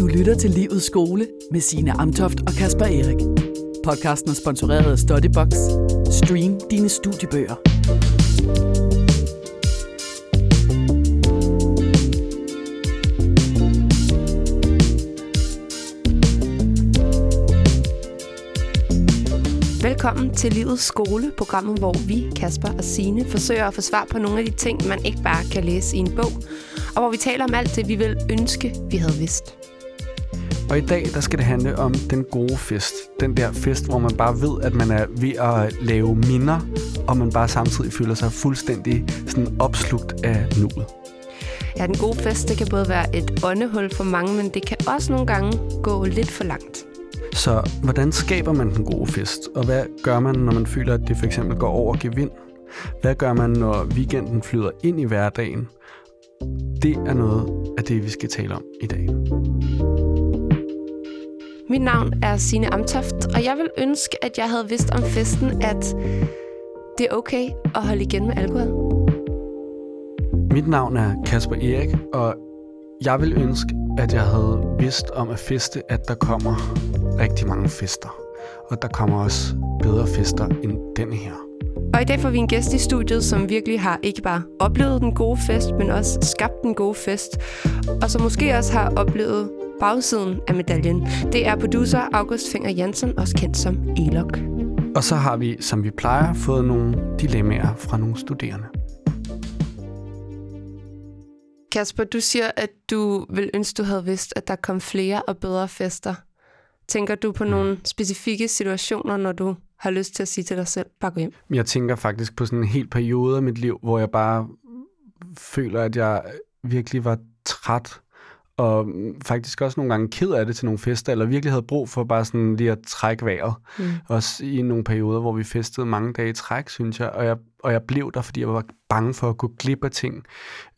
Du lytter til Livets skole med Signe Amtoft og Kasper Erik. Podcasten er sponsoreret af Studybox. Stream dine studiebøger. Velkommen til Livets Skole, programmet, hvor vi, Kasper og Sine, forsøger at få svar på nogle af de ting, man ikke bare kan læse i en bog, og hvor vi taler om alt det, vi vil ønske, vi havde vidst. Og i dag, der skal det handle om den gode fest. Den der fest, hvor man bare ved, at man er ved at lave minder, og man bare samtidig føler sig fuldstændig sådan opslugt af nuet. Ja, den gode fest, det kan både være et åndehul for mange, men det kan også nogle gange gå lidt for langt. Så hvordan skaber man den gode fest? Og hvad gør man, når man føler, at det for eksempel går over gevind? Hvad gør man, når weekenden flyder ind i hverdagen? Det er noget af det, vi skal tale om i dag. Mit navn er Sine Amtoft, og jeg vil ønske, at jeg havde vidst om festen, at det er okay at holde igen med alkohol. Mit navn er Kasper Erik, og jeg vil ønske, at jeg havde vidst om at feste, at der kommer rigtig mange fester. Og der kommer også bedre fester end denne her. Og i dag får vi en gæst i studiet, som virkelig har ikke bare oplevet den gode fest, men også skabt den gode fest. Og som måske også har oplevet bagsiden af medaljen. Det er producer August Finger Jensen, også kendt som Elok. Og så har vi, som vi plejer, fået nogle dilemmaer fra nogle studerende. Kasper, du siger, at du vil ønske, du havde vidst, at der kom flere og bedre fester. Tænker du på nogle specifikke situationer, når du har lyst til at sige til dig selv, bare gå hjem? Jeg tænker faktisk på sådan en hel periode af mit liv, hvor jeg bare føler, at jeg virkelig var træt og faktisk også nogle gange ked af det til nogle fester, eller virkelig havde brug for bare sådan lige at trække vejret. Mm. Også i nogle perioder, hvor vi festede mange dage i træk, synes jeg, og jeg, og jeg blev der, fordi jeg var bange for at gå glip af ting.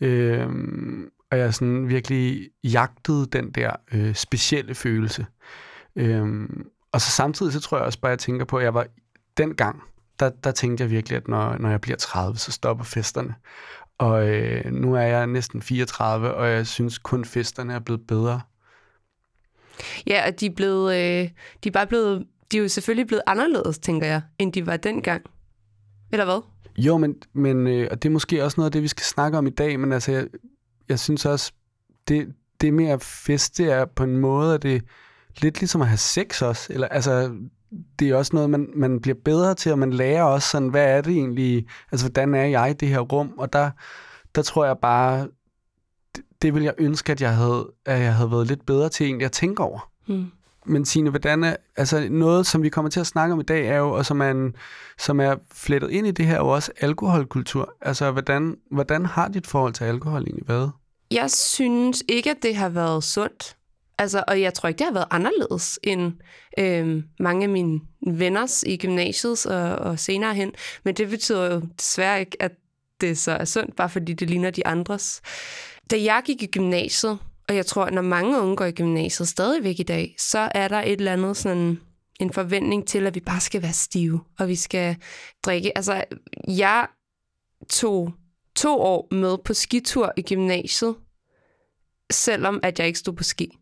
Øhm, og jeg sådan virkelig jagtede den der øh, specielle følelse. Øhm, og så samtidig, så tror jeg også bare, at jeg tænker på, at jeg var dengang, der, der tænkte jeg virkelig, at når, når jeg bliver 30, så stopper festerne. Og øh, nu er jeg næsten 34, og jeg synes kun festerne er blevet bedre. Ja, og de er, blevet, øh, de er bare blevet, de er jo selvfølgelig blevet anderledes, tænker jeg, end de var dengang. Eller hvad? Jo, men, men øh, og det er måske også noget af det, vi skal snakke om i dag, men altså, jeg, jeg synes også, det, det med at feste er på en måde, at det lidt ligesom at have sex også. Eller, altså, det er også noget, man, man bliver bedre til, og man lærer også sådan, hvad er det egentlig, altså hvordan er jeg i det her rum, og der, der tror jeg bare, det, det vil jeg ønske, at jeg havde, at jeg havde været lidt bedre til egentlig at tænke over. Mm. Men Signe, hvordan er, altså noget, som vi kommer til at snakke om i dag, er jo, og som er, en, som er flettet ind i det her, er jo også alkoholkultur. Altså, hvordan, hvordan har dit forhold til alkohol egentlig været? Jeg synes ikke, at det har været sundt. Altså, og jeg tror ikke, det har været anderledes end øh, mange af mine venners i gymnasiet og, og senere hen. Men det betyder jo desværre ikke, at det så er sundt, bare fordi det ligner de andres. Da jeg gik i gymnasiet, og jeg tror, at når mange unge går i gymnasiet stadigvæk i dag, så er der et eller andet sådan en forventning til, at vi bare skal være stive, og vi skal drikke. Altså, jeg tog to år med på skitur i gymnasiet, selvom at jeg ikke stod på ski.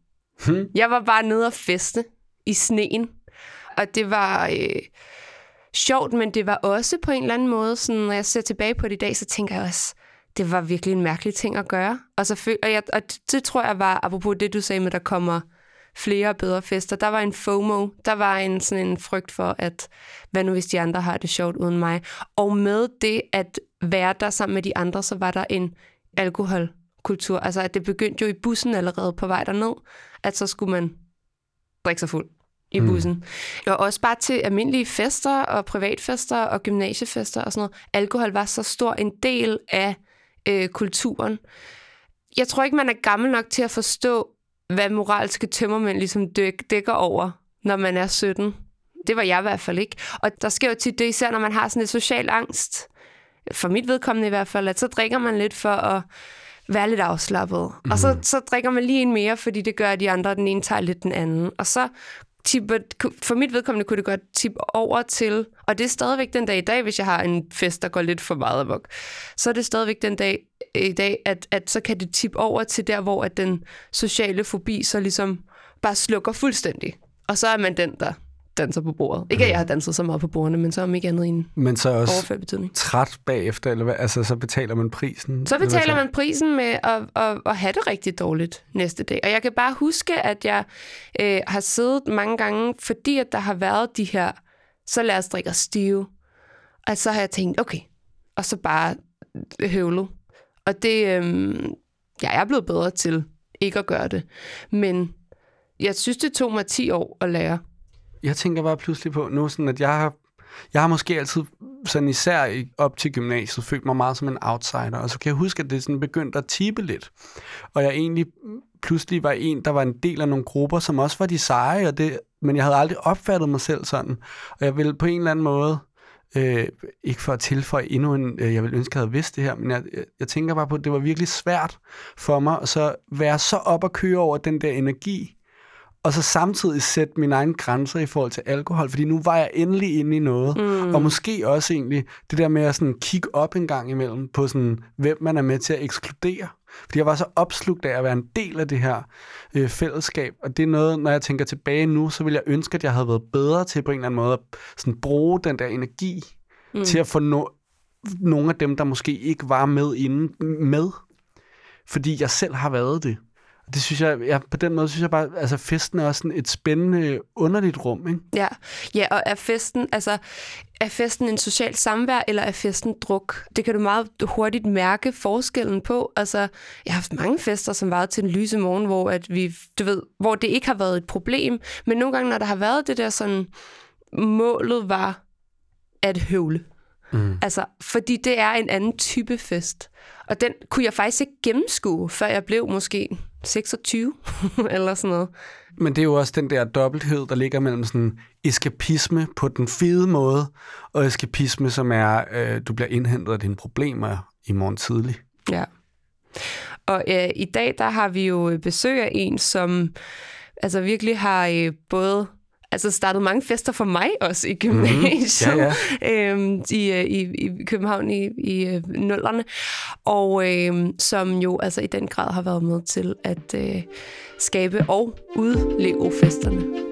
Hmm. Jeg var bare nede og feste i sneen, og det var øh, sjovt, men det var også på en eller anden måde, sådan, når jeg ser tilbage på det i dag, så tænker jeg også, det var virkelig en mærkelig ting at gøre. Og, så føl- og, jeg, og det tror jeg var, apropos det, du sagde med, at der kommer flere og bedre fester. Der var en FOMO, der var en sådan en frygt for, at hvad nu hvis de andre har det sjovt uden mig. Og med det at være der sammen med de andre, så var der en alkohol alkoholkultur. Altså at det begyndte jo i bussen allerede på vej derned at så skulle man drikke sig fuld i mm. bussen. Mm. Og også bare til almindelige fester og privatfester og gymnasiefester og sådan noget. Alkohol var så stor en del af øh, kulturen. Jeg tror ikke, man er gammel nok til at forstå, hvad moralske tømmermænd ligesom dæk, dækker over, når man er 17. Det var jeg i hvert fald ikke. Og der sker jo tit det, især når man har sådan et social angst, for mit vedkommende i hvert fald, at så drikker man lidt for at være lidt afslappet. Mm. Og så, mhm. så drikker man lige en mere, fordi det gør, at de andre, den ene tager lidt den anden. Og så tipper, for mit vedkommende kunne det godt tippe over til, og det er stadigvæk den dag i dag, hvis jeg har en fest, der går lidt for meget amok, så er det stadigvæk den dag i dag, at, at så kan det tippe over til der, hvor at den sociale fobi så ligesom bare slukker fuldstændig. Og så er man den, der danser på bordet. Ikke at jeg har danset så meget på bordene, men så om ikke andet i en Men så også overført betydning. træt bagefter, eller hvad? Altså, så betaler man prisen? Så betaler man prisen med at, at, at have det rigtig dårligt næste dag. Og jeg kan bare huske, at jeg øh, har siddet mange gange, fordi at der har været de her, så lad os drikke os stive. Og så har jeg tænkt, okay, og så bare høvlet. Og det, øh, ja, jeg er blevet bedre til ikke at gøre det. Men jeg synes, det tog mig 10 år at lære. Jeg tænker bare pludselig på nu, sådan at jeg har, jeg har måske altid, sådan især op til gymnasiet, følt mig meget som en outsider. Og så kan jeg huske, at det sådan begyndte at tippe lidt. Og jeg egentlig pludselig var en, der var en del af nogle grupper, som også var de seje, og det, men jeg havde aldrig opfattet mig selv sådan. Og jeg ville på en eller anden måde, øh, ikke for at tilføje endnu en, øh, jeg ville ønske, at jeg havde vidst det her, men jeg, jeg, jeg tænker bare på, at det var virkelig svært for mig at så være så op og køre over den der energi, og så samtidig sætte mine egne grænser i forhold til alkohol, fordi nu var jeg endelig inde i noget, mm. og måske også egentlig det der med at sådan kigge op en gang imellem på sådan, hvem man er med til at ekskludere. Fordi jeg var så opslugt af at være en del af det her øh, fællesskab, og det er noget, når jeg tænker tilbage nu, så vil jeg ønske, at jeg havde været bedre til på en eller anden måde at sådan bruge den der energi mm. til at få no- nogle af dem, der måske ikke var med inde, med. Fordi jeg selv har været det. Det synes jeg, jeg, på den måde synes jeg bare, altså festen er også sådan et spændende, underligt rum, ikke? Ja, ja og er festen, altså, er festen en social samvær, eller er festen druk? Det kan du meget hurtigt mærke forskellen på. Altså, jeg har haft mange fester, som varede til den lyse morgen, hvor, at vi, du ved, hvor det ikke har været et problem. Men nogle gange, når der har været det der sådan, målet var at høvle. Mm. Altså, fordi det er en anden type fest. Og den kunne jeg faktisk ikke gennemskue, før jeg blev måske 26 eller sådan noget. Men det er jo også den der dobbelthed, der ligger mellem sådan eskapisme på den fede måde, og eskapisme, som er, øh, du bliver indhentet af dine problemer i morgen tidlig. Ja. Og øh, i dag, der har vi jo besøg af en, som altså virkelig har øh, både altså startet mange fester for mig også i gymnasiet, Ja, ja. øhm, i, øh, i, i København i, i øh, nullerne, og øhm, som jo altså i den grad har været med til at øh, skabe og udleve festerne.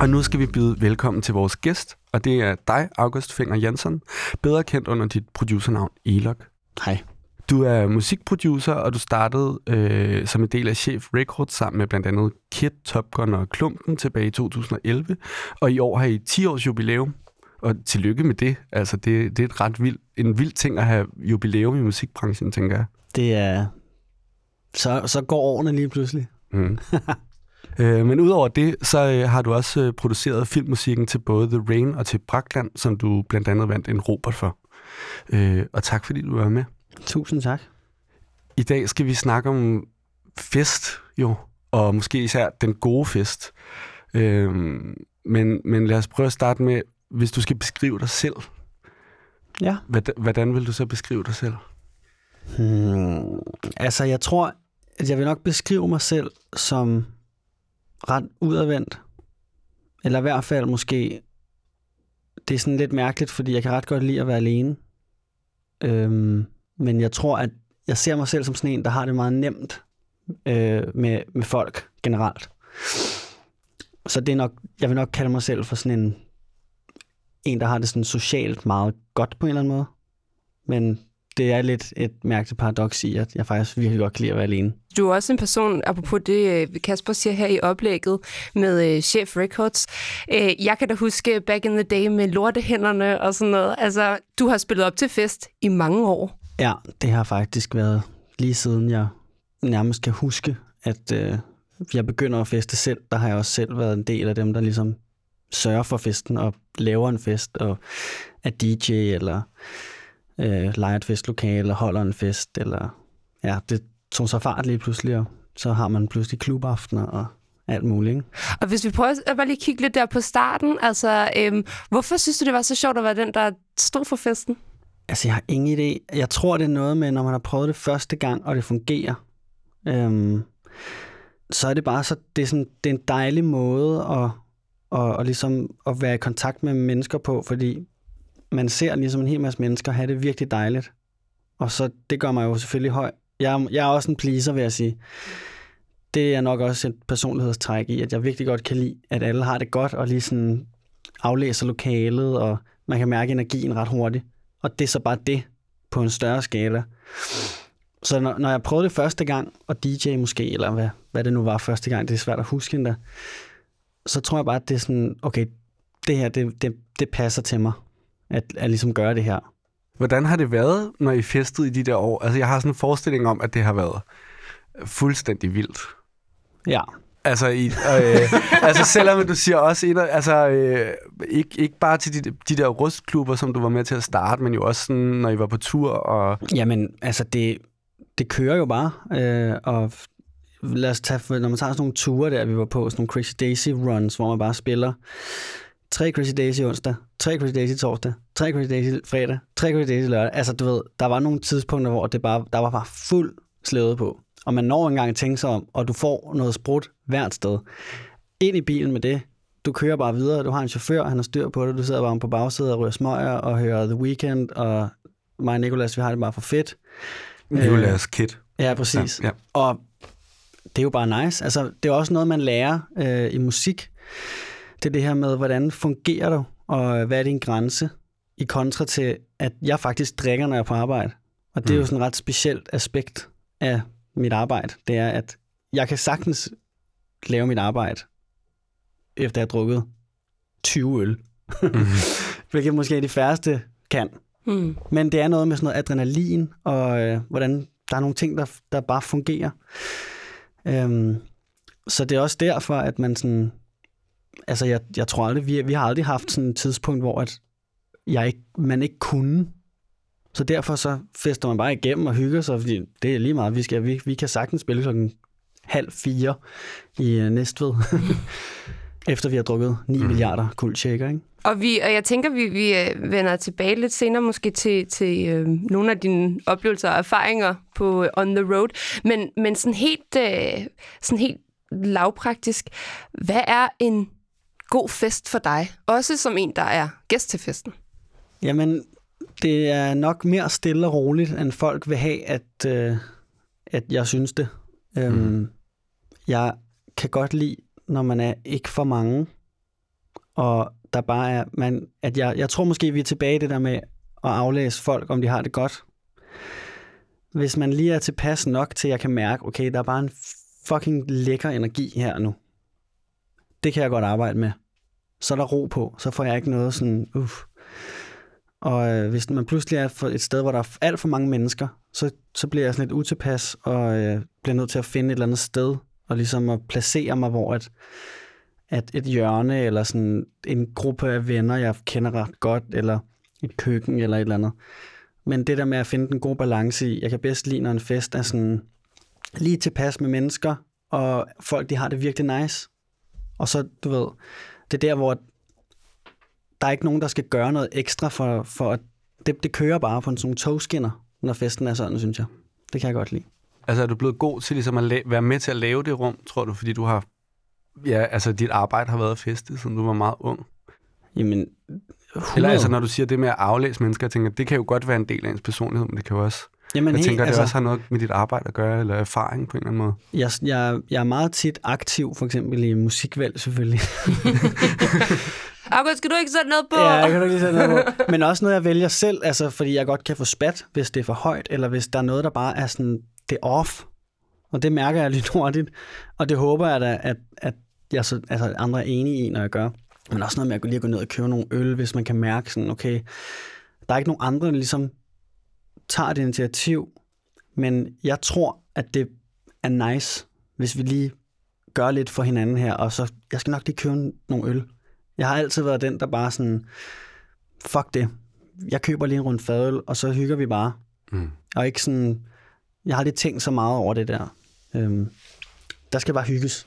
Og nu skal vi byde velkommen til vores gæst, og det er dig, August Finger Jensen, bedre kendt under dit producernavn Elok. Hej. Du er musikproducer, og du startede øh, som en del af Chef Records sammen med blandt andet Kid, Top Gun og Klumpen tilbage i 2011. Og i år har I 10 års jubilæum, og tillykke med det. Altså, det, det er et ret vild, en vild ting at have jubilæum i musikbranchen, tænker jeg. Det er... Så, så går årene lige pludselig. Mm. øh, men udover det, så øh, har du også øh, produceret filmmusikken til både The Rain og til Brakland, som du blandt andet vandt en Robert for. Øh, og tak fordi du var med. Tusind tak. I dag skal vi snakke om fest, jo, og måske især den gode fest. Øhm, men, men lad os prøve at starte med, hvis du skal beskrive dig selv, Ja. hvordan, hvordan vil du så beskrive dig selv? Hmm, altså, jeg tror, at jeg vil nok beskrive mig selv som ret udadvendt. Eller i hvert fald måske... Det er sådan lidt mærkeligt, fordi jeg kan ret godt lide at være alene. Øhm, men jeg tror, at jeg ser mig selv som sådan en, der har det meget nemt øh, med, med folk generelt. Så det er nok, jeg vil nok kalde mig selv for sådan en, en, der har det sådan socialt meget godt på en eller anden måde. Men det er lidt et mærkeligt paradoks i, at jeg faktisk virkelig godt kan lide at være alene. Du er også en person, apropos det, øh, Kasper siger her i oplægget med øh, Chef Records. Øh, jeg kan da huske back in the day med lortehænderne og sådan noget. Altså, du har spillet op til fest i mange år. Ja, det har faktisk været lige siden jeg nærmest kan huske, at øh, jeg begynder at feste selv. Der har jeg også selv været en del af dem, der ligesom sørger for festen og laver en fest og er DJ eller øh, leger et festlokale eller holder en fest. Eller, ja, det tog sig fart lige pludselig, og så har man pludselig klubaftener og alt muligt. Ikke? Og hvis vi prøver at bare lige kigge lidt der på starten, altså, øhm, hvorfor synes du, det var så sjovt at være den, der stod for festen? Altså, jeg har ingen idé. Jeg tror, det er noget med, når man har prøvet det første gang, og det fungerer, øhm, så er det bare så, det er, sådan, det er en dejlig måde at, at, at, ligesom at være i kontakt med mennesker på, fordi man ser ligesom en hel masse mennesker have det virkelig dejligt. Og så, det gør mig jo selvfølgelig høj. Jeg, jeg er også en pleaser, vil jeg sige. Det er nok også et personlighedstræk i, at jeg virkelig godt kan lide, at alle har det godt, og lige sådan aflæser lokalet, og man kan mærke energien ret hurtigt. Og det er så bare det på en større skala. Så når, når jeg prøvede det første gang, og DJ måske, eller hvad, hvad det nu var første gang, det er svært at huske endda, så tror jeg bare, at det er sådan, okay, det her, det, det, det passer til mig, at, at ligesom gøre det her. Hvordan har det været, når I festede i de der år? Altså, jeg har sådan en forestilling om, at det har været fuldstændig vildt. Ja, Altså, i, øh, altså selvom du siger også, en, af- altså, øh, ikke, ikke bare til de, de der rustklubber, som du var med til at starte, men jo også sådan, når I var på tur. Og, Jamen, altså det, det kører jo bare, øh, og lad os tage, når man tager sådan nogle ture der, vi var på, sådan nogle Crazy Daisy runs, hvor man bare spiller tre Crazy Daisy onsdag, tre Crazy Daisy torsdag, tre Crazy Daisy fredag, tre Crazy Daisy lørdag. Altså du ved, der var nogle tidspunkter, hvor det bare, der var bare fuld slæde på. Og man når engang at tænke sig om, og du får noget sprut hvert sted. Ind i bilen med det, du kører bare videre, du har en chauffør, han har styr på det, du sidder bare på bagsædet og ryger smøger og hører The Weeknd, og mig og Nicolas, vi har det bare for fedt. Nicolas Kid. Ja, præcis. Ja. Og det er jo bare nice. Altså, det er også noget, man lærer øh, i musik. Det er det her med, hvordan fungerer du, og hvad er din grænse, i kontra til, at jeg faktisk drikker, når jeg er på arbejde. Og det er jo Mm. sådan et ret specielt aspekt af mit arbejde. Det er, at jeg kan sagtens lave mit arbejde, efter jeg har drukket 20 øl. Hvilket måske de færreste kan. Hmm. Men det er noget med sådan noget adrenalin, og øh, hvordan der er nogle ting, der, der bare fungerer. Øhm, så det er også derfor, at man sådan... Altså, jeg, jeg tror aldrig, vi, vi har aldrig haft sådan et tidspunkt, hvor at jeg ikke, man ikke kunne. Så derfor så fester man bare igennem og hygger sig, fordi det er lige meget, vi, skal, vi, vi kan sagtens spille klokken halv fire i øh, Næstved, efter vi har drukket 9 mm. milliarder kuldshaker, ikke? Og, vi, og jeg tænker, vi, vi øh, vender tilbage lidt senere måske til, til øh, nogle af dine oplevelser og erfaringer på øh, On the Road. Men, men sådan, helt, øh, sådan helt lavpraktisk, hvad er en god fest for dig? Også som en, der er gæst til festen. Jamen, det er nok mere stille og roligt, end folk vil have, at, øh, at jeg synes det. Øhm, jeg kan godt lide, når man er ikke for mange, og der bare er, man, at jeg, jeg tror måske, vi er tilbage i det der med at aflæse folk, om de har det godt. Hvis man lige er tilpas nok til, at jeg kan mærke, okay, der er bare en fucking lækker energi her nu. Det kan jeg godt arbejde med. Så er der ro på, så får jeg ikke noget sådan, uff. Og øh, hvis man pludselig er et sted, hvor der er alt for mange mennesker, så, så bliver jeg sådan lidt utilpas, og øh, bliver nødt til at finde et eller andet sted, og ligesom at placere mig, hvor at, at et hjørne, eller sådan en gruppe af venner, jeg kender ret godt, eller et køkken, eller et eller andet. Men det der med at finde den gode balance i, jeg kan bedst lide, når en fest er sådan lige tilpas med mennesker, og folk, de har det virkelig nice. Og så, du ved, det er der, hvor der er ikke nogen, der skal gøre noget ekstra for, for at det, det kører bare på sådan nogle togskinner, når festen er sådan, synes jeg. Det kan jeg godt lide. Altså, er du blevet god til ligesom at la- være med til at lave det rum, tror du, fordi du har... Ja, altså, dit arbejde har været at feste, siden du var meget ung. Jamen, 100. Eller altså, når du siger det med at aflæse mennesker, jeg tænker, det kan jo godt være en del af ens personlighed, men det kan jo også... Jamen, jeg helt, tænker, det altså, også har noget med dit arbejde at gøre, eller erfaring på en eller anden måde. jeg, jeg, jeg er meget tit aktiv, for eksempel i musikvalg selvfølgelig. August, skal du ikke sætte noget på? Ja, jeg kan du ikke sætte noget på. Men også noget, jeg vælger selv, altså, fordi jeg godt kan få spat, hvis det er for højt, eller hvis der er noget, der bare er sådan, det er off. Og det mærker jeg lidt hurtigt. Og det håber jeg da, at, at jeg så, altså, andre er enige i, når jeg gør. Men også noget med at lige gå ned og købe nogle øl, hvis man kan mærke sådan, okay, der er ikke nogen andre, der ligesom tager et initiativ, men jeg tror, at det er nice, hvis vi lige gør lidt for hinanden her, og så, jeg skal nok lige købe nogle øl. Jeg har altid været den, der bare sådan, fuck det. Jeg køber lige en rund fadøl, og så hygger vi bare. Mm. Og ikke sådan, jeg har aldrig tænkt så meget over det der. Øhm, der skal bare hygges.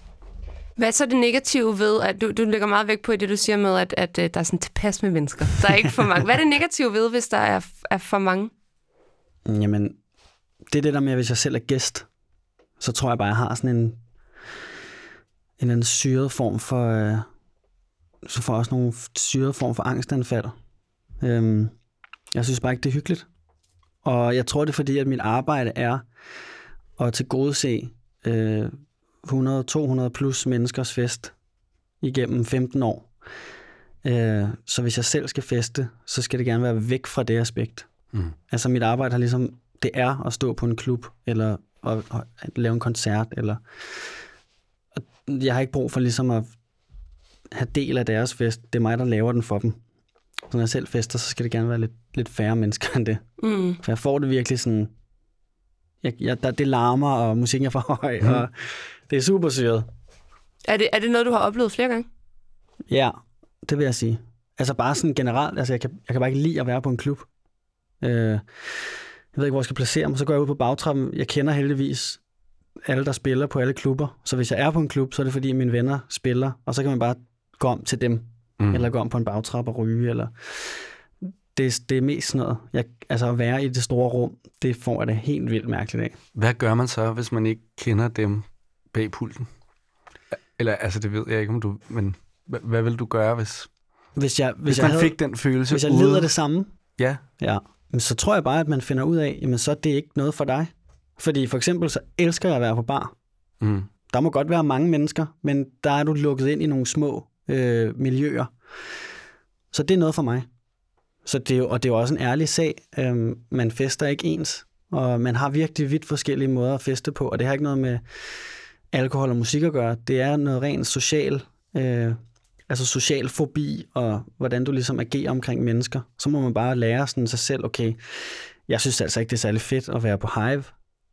Hvad er så det negative ved, at du, du lægger meget vægt på i det, du siger med, at, at, at der er sådan tilpas med mennesker. Der er ikke for mange. Hvad er det negative ved, hvis der er, er for mange? Jamen, det er det der med, at hvis jeg selv er gæst, så tror jeg bare, jeg har sådan en, en anden syret form for, øh, så får jeg også nogle syret form for angstanfald. Øhm, jeg synes bare ikke, det er hyggeligt. Og jeg tror, det er fordi, at mit arbejde er at tilgodese øh, 100-200 plus menneskers fest igennem 15 år. Øh, så hvis jeg selv skal feste, så skal det gerne være væk fra det aspekt. Mm. Altså mit arbejde har ligesom, det er at stå på en klub, eller at, at lave en koncert, eller jeg har ikke brug for ligesom at have del af deres fest. Det er mig, der laver den for dem. Så når jeg selv fester, så skal det gerne være lidt, lidt færre mennesker end det. Mm. For jeg får det virkelig sådan... Jeg, jeg, der, det larmer, og musikken er for høj, mm. og det er super syret. Er det, er det noget, du har oplevet flere gange? Ja, det vil jeg sige. Altså bare sådan generelt, altså jeg kan, jeg kan bare ikke lide at være på en klub. Øh, jeg ved ikke, hvor jeg skal placere mig. Så går jeg ud på bagtrappen. Jeg kender heldigvis alle, der spiller på alle klubber. Så hvis jeg er på en klub, så er det fordi mine venner spiller, og så kan man bare gå om til dem, mm. eller gå om på en bagtrappe og ryge, eller det, det er mest sådan noget. Jeg, altså at være i det store rum, det får jeg det helt vildt mærkeligt af. Hvad gør man så, hvis man ikke kender dem bag pulten? Eller, altså det ved jeg ikke, om du... Men hvad, hvad vil du gøre, hvis, Hvis, jeg, hvis, hvis jeg man havde, fik den følelse hvis jeg ude? leder det samme, Ja, Ja, men så tror jeg bare, at man finder ud af, jamen så er det ikke noget for dig. Fordi for eksempel så elsker jeg at være på bar. mm. Der må godt være mange mennesker, men der er du lukket ind i nogle små øh, miljøer. Så det er noget for mig. Så det er og det er jo også en ærlig sag. Øhm, man fester ikke ens, og man har virkelig vidt forskellige måder at feste på, og det har ikke noget med alkohol og musik at gøre. Det er noget rent social, øh, altså social fobi, og hvordan du ligesom agerer omkring mennesker. Så må man bare lære sådan sig selv, okay, jeg synes altså ikke, det er særlig fedt at være på Hive,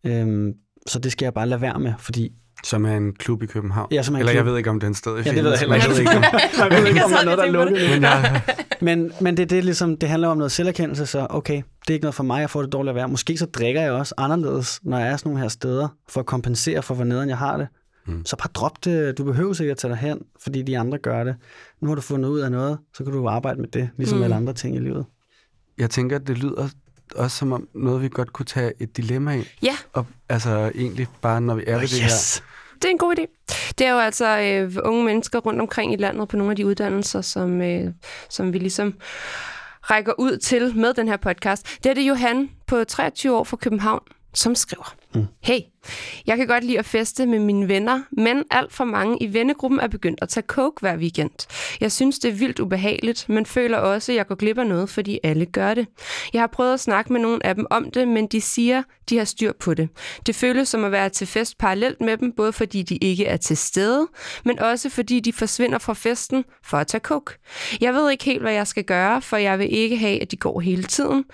øhm, så det skal jeg bare lade være med, fordi som er en klub i København. Ja, som er en Eller klub. jeg ved ikke, om den stadig Ja, det ved jeg heller men ikke. ved ikke, om, jeg ved ikke, om der er noget, der er lukket men jeg, Men, men det, det, er ligesom, det handler om noget selverkendelse, så okay, det er ikke noget for mig, jeg får det dårligt at være. Måske så drikker jeg også anderledes, når jeg er sådan nogle her steder, for at kompensere for, hvor nederen jeg har det. Mm. Så bare drop det. Du behøver ikke at tage dig hen, fordi de andre gør det. Nu har du fundet ud af noget, så kan du arbejde med det, ligesom mm. alle andre ting i livet. jeg tænker, at det lyder også som om noget, vi godt kunne tage et dilemma af. Ja, Og, altså egentlig bare, når vi er ved det her. det er en god idé. Det er jo altså øh, unge mennesker rundt omkring i landet på nogle af de uddannelser, som, øh, som vi ligesom rækker ud til med den her podcast. Det er det Johan på 23 år fra København, som skriver. Mm. Hey, jeg kan godt lide at feste med mine venner, men alt for mange i vennegruppen er begyndt at tage coke hver weekend. Jeg synes, det er vildt ubehageligt, men føler også, at jeg går glip af noget, fordi alle gør det. Jeg har prøvet at snakke med nogle af dem om det, men de siger, de har styr på det. Det føles som at være til fest parallelt med dem, både fordi de ikke er til stede, men også fordi de forsvinder fra festen for at tage coke. Jeg ved ikke helt, hvad jeg skal gøre, for jeg vil ikke have, at de går hele tiden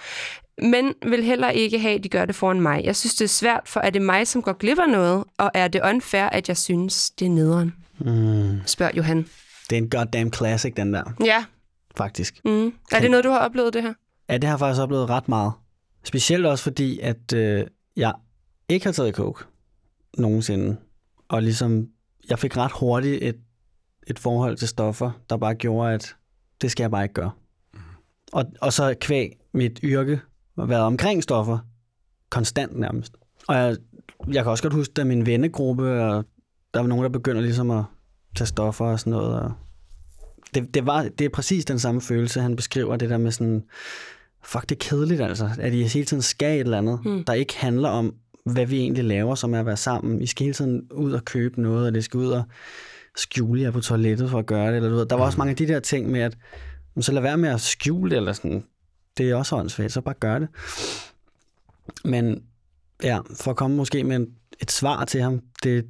men vil heller ikke have, at de gør det foran mig. Jeg synes, det er svært, for er det mig, som går glip af noget, og er det unfair, at jeg synes, det er nederen? Mm. Spørger Johan. Det er en goddamn classic, den der, Ja. faktisk. Mm. Er det noget, du har oplevet, det her? Ja, det har jeg faktisk oplevet ret meget. Specielt også fordi, at øh, jeg ikke har taget coke nogensinde. Og ligesom, jeg fik ret hurtigt et, et forhold til stoffer, der bare gjorde, at det skal jeg bare ikke gøre. Og, og så kvæg mit yrke været omkring stoffer, konstant nærmest. Og jeg, jeg kan også godt huske, da min vennegruppe, og der var nogen, der begynder ligesom at tage stoffer og sådan noget. Og det, det, var, det er præcis den samme følelse, han beskriver, det der med sådan, fuck, det er kedeligt altså, at I hele tiden skal et eller andet, Mm. der ikke handler om, hvad vi egentlig laver, som er at være sammen. I skal hele tiden ud og købe noget, og det skal ud og skjule jer på toilettet for at gøre det. Eller, du ved. Der var også mange af de der ting med, at så lad være med at skjule det, eller sådan. Det er også åndssvagt, så bare gør det. Men ja, for at komme måske med et svar til ham, det,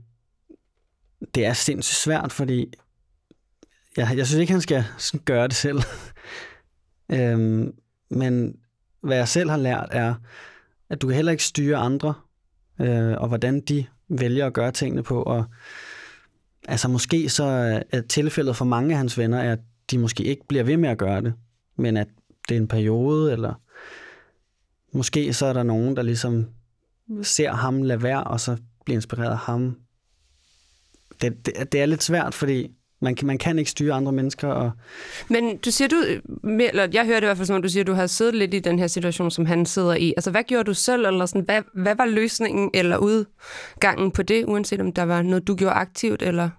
det er sindssygt svært, fordi jeg, jeg synes ikke, han skal sådan gøre det selv. øhm, men hvad jeg selv har lært er, at du kan heller ikke styre andre, øh, og hvordan de vælger at gøre tingene på. Og, altså måske så er tilfældet for mange af hans venner, er, at de måske ikke bliver ved med at gøre det, men at det er en periode, eller måske så er der nogen, der ligesom ser ham lade være, og så bliver inspireret af ham. Det, det, det er lidt svært, fordi man kan, man kan ikke styre andre mennesker, og Men du siger, du, eller jeg hørte i hvert fald, som om du siger, du har siddet lidt i den her situation, som han sidder i. Altså, hvad gjorde du selv, eller sådan, hvad, hvad var løsningen eller udgangen på det, uanset om der var noget, du gjorde aktivt, eller...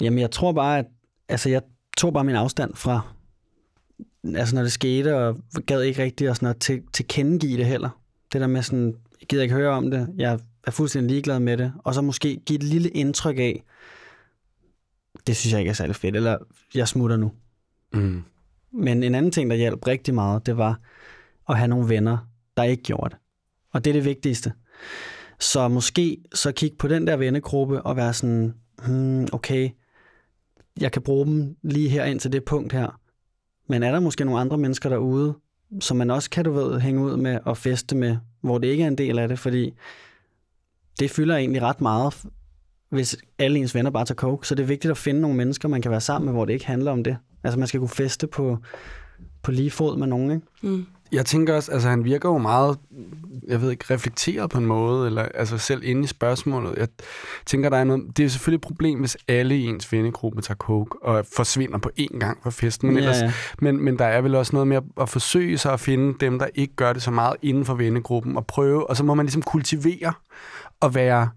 Jamen, jeg tror bare, at altså, jeg tog bare min afstand fra altså når det skete, og gad ikke rigtigt at sådan at til, tilkendegive det heller. Det der med sådan, jeg gider ikke høre om det, jeg er fuldstændig ligeglad med det, og så måske give et lille indtryk af, det synes jeg ikke er særlig fedt, eller jeg smutter nu. Mm. Men en anden ting, der hjalp rigtig meget, det var at have nogle venner, der ikke gjorde det. Og det er det vigtigste. Så måske så kigge på den der vennegruppe og være sådan, hmm, okay, jeg kan bruge dem lige her ind til det punkt her. Men er der måske nogle andre mennesker derude, som man også kan, du ved, hænge ud med og feste med, hvor det ikke er en del af det, fordi det fylder egentlig ret meget, hvis alle ens venner bare tager coke. Så det er vigtigt at finde nogle mennesker, man kan være sammen med, hvor det ikke handler om det. Altså man skal kunne feste på, på lige fod med nogen, ikke? Mm. Jeg tænker også, altså han virker jo meget, jeg ved ikke, reflekteret på en måde, eller altså selv inde i spørgsmålet. Jeg tænker, der er noget, det er selvfølgelig et problem, hvis alle i ens vennegruppe tager coke og forsvinder på én gang fra festen. Men, Ja, ellers, ja. men, men der er vel også noget med at, at forsøge sig at finde dem, der ikke gør det så meget inden for vennegruppen, og prøve, og så må man ligesom kultivere at være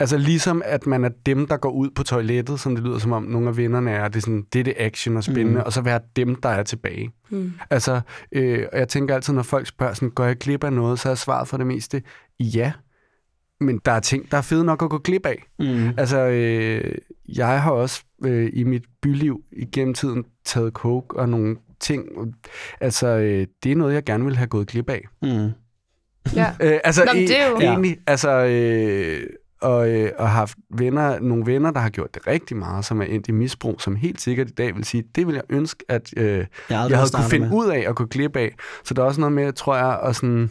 Altså ligesom, at man er dem, der går ud på toilettet, som det lyder som om nogle af vennerne er. Det er, sådan, det, er det action og spændende, mm. og så være dem, der er tilbage. Mm. Altså, øh, og jeg tænker altid, når folk spørger, sådan, går jeg glip af noget, så er svaret for det meste, ja. Men der er ting, der er fede nok at gå glip af. Mm. Altså, øh, jeg har også øh, i mit byliv igennem tiden taget coke og nogle ting. Altså, øh, det er noget, jeg gerne vil have gået glip af. Mm. Ja. Øh, altså, Nå, men det er jo- e- egentlig, altså, øh, og, øh, og haft venner, nogle venner, der har gjort det rigtig meget, som er endt i misbrug, som helt sikkert i dag vil sige, det vil jeg ønske, at øh, Jeg, jeg har havde kunne finde med. ud af at gå glip af. Så der er også noget med, tror jeg, at sådan,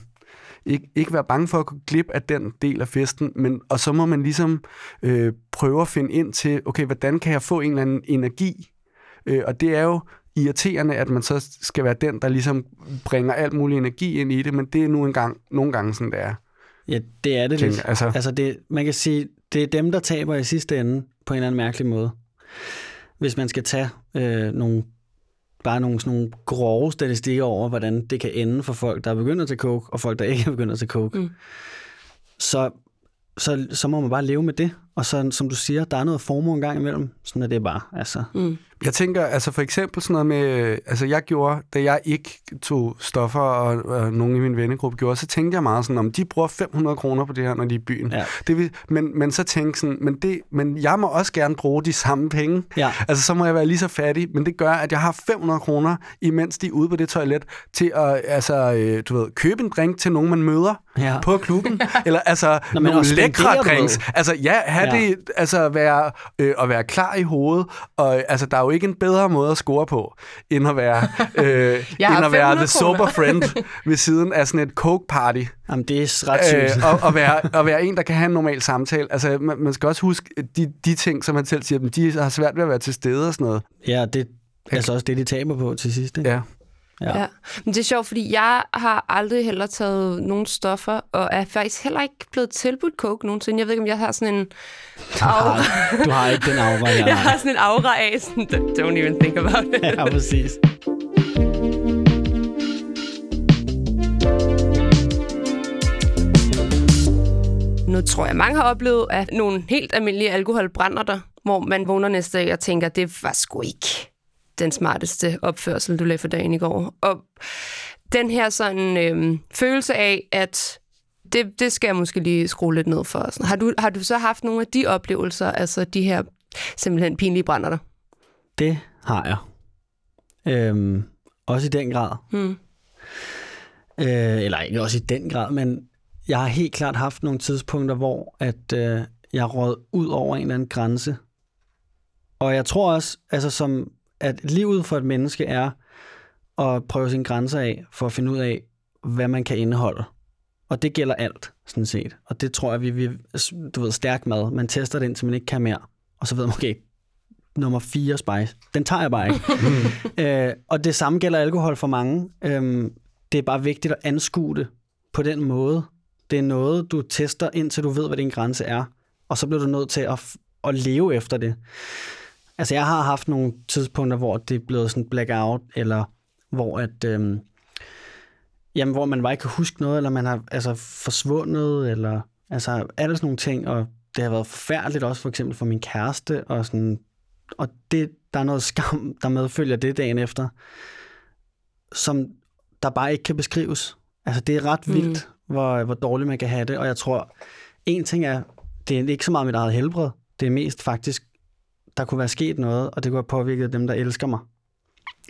ikke, ikke være bange for at gå glip af den del af festen, men, og så må man ligesom øh, prøve at finde ind til, okay, hvordan kan jeg få en eller anden energi? Øh, og det er jo irriterende, at man så skal være den, der ligesom bringer alt mulig energi ind i det, men det er nu engang, nogle gange sådan, det er. Ja, det er det Tænker, lidt. altså, Altså, det, man kan sige, det er dem, der taber i sidste ende på en eller anden mærkelig måde. Hvis man skal tage øh, nogle, bare nogle, sådan nogle grove statistikker over, hvordan det kan ende for folk, der er begyndt at tage coke, og folk, der ikke er begyndt at tage coke, Mm. så, så, så må man bare leve med det. Og så, som du siger, der er noget formål en gang imellem. Sådan er det bare. Altså, Mm. Jeg tænker, altså for eksempel sådan noget med, altså jeg gjorde, da jeg ikke tog stoffer, og, og nogen i min vennegruppe gjorde, så tænkte jeg meget sådan, om de bruger 500 kroner på det her, når de er i byen. Ja. Det vil, men, men så tænkte sådan, men, det, men jeg må også gerne bruge de samme penge. ja. Altså så må jeg være lige så fattig, men det gør, at jeg har 500 kroner, imens de er ude på det toilet, til at altså, øh, du ved, købe en drink til nogen, man møder Ja. på klubben. Eller altså Nå, nogle lækre drinks. Altså ja, have Ja. det, altså være, øh, at være klar i hovedet. Og altså, der er jo ikke en bedre måde at score på, end at være, øh, end at være 500 the sober friend ved siden af sådan et coke party. Jamen, det er ret sygt. Øh, og, og, være, og være en, der kan have en normal samtale. Altså, man, man skal også huske, de, de ting, som man selv siger, dem, de har svært ved at være til stede og sådan noget. Ja, det er altså også det, de taber på til sidst. Ikke? Ja. Ja. Ja. Men det er sjovt, fordi jeg har aldrig heller taget nogen stoffer, og er faktisk heller ikke blevet tilbudt coke nogensinde. Jeg ved ikke, om jeg har sådan en aura. Du har ikke den aura, jeg Jeg har. har sådan en aura af, sådan, don't even think about it. Ja, præcis. Nu tror jeg, mange har oplevet, at nogle helt almindelige alkohol brænder der, hvor man vågner næste dag og tænker, det var sgu ikke den smarteste opførsel, du lagde for dagen i går. Og den her sådan øhm, følelse af, at det, det skal jeg måske lige skrue lidt ned for. Sådan. Har, du, har du så haft nogle af de oplevelser, altså de her simpelthen pinlige brænder der? Det har jeg. Øhm, også i den grad. Hmm. Øh, eller ikke også i den grad, men jeg har helt klart haft nogle tidspunkter, hvor at øh, jeg råd ud over en eller anden grænse. Og jeg tror også, altså som, at livet for et menneske er at prøve sine grænser af, for at finde ud af, hvad man kan indeholde. Og det gælder alt, sådan set. Og det tror jeg, vi, vi du ved, stærk mad. Man tester det, indtil man ikke kan mere. Og så ved man, okay, nummer fire spice, den tager jeg bare ikke. øh, og det samme gælder alkohol for mange. Øhm, det er bare vigtigt at anskue det på den måde. Det er noget, du tester, indtil du ved, hvad din grænse er. Og så bliver du nødt til at, at leve efter det. Altså, jeg har haft nogle tidspunkter, hvor det er blevet sådan blackout, eller hvor at... Øhm, jamen, hvor man bare ikke kan huske noget, eller man har altså, forsvundet, eller altså alle sådan nogle ting, og det har været forfærdeligt også for eksempel for min kæreste, og sådan, og det, der er noget skam, der medfølger det dagen efter. som der bare ikke kan beskrives. Altså, det er ret vildt, mm. hvor, hvor dårligt man kan have det, og jeg tror, en ting er, det er ikke så meget mit eget helbred, det er mest faktisk, der kunne være sket noget, og det kunne have påvirket dem, der elsker mig.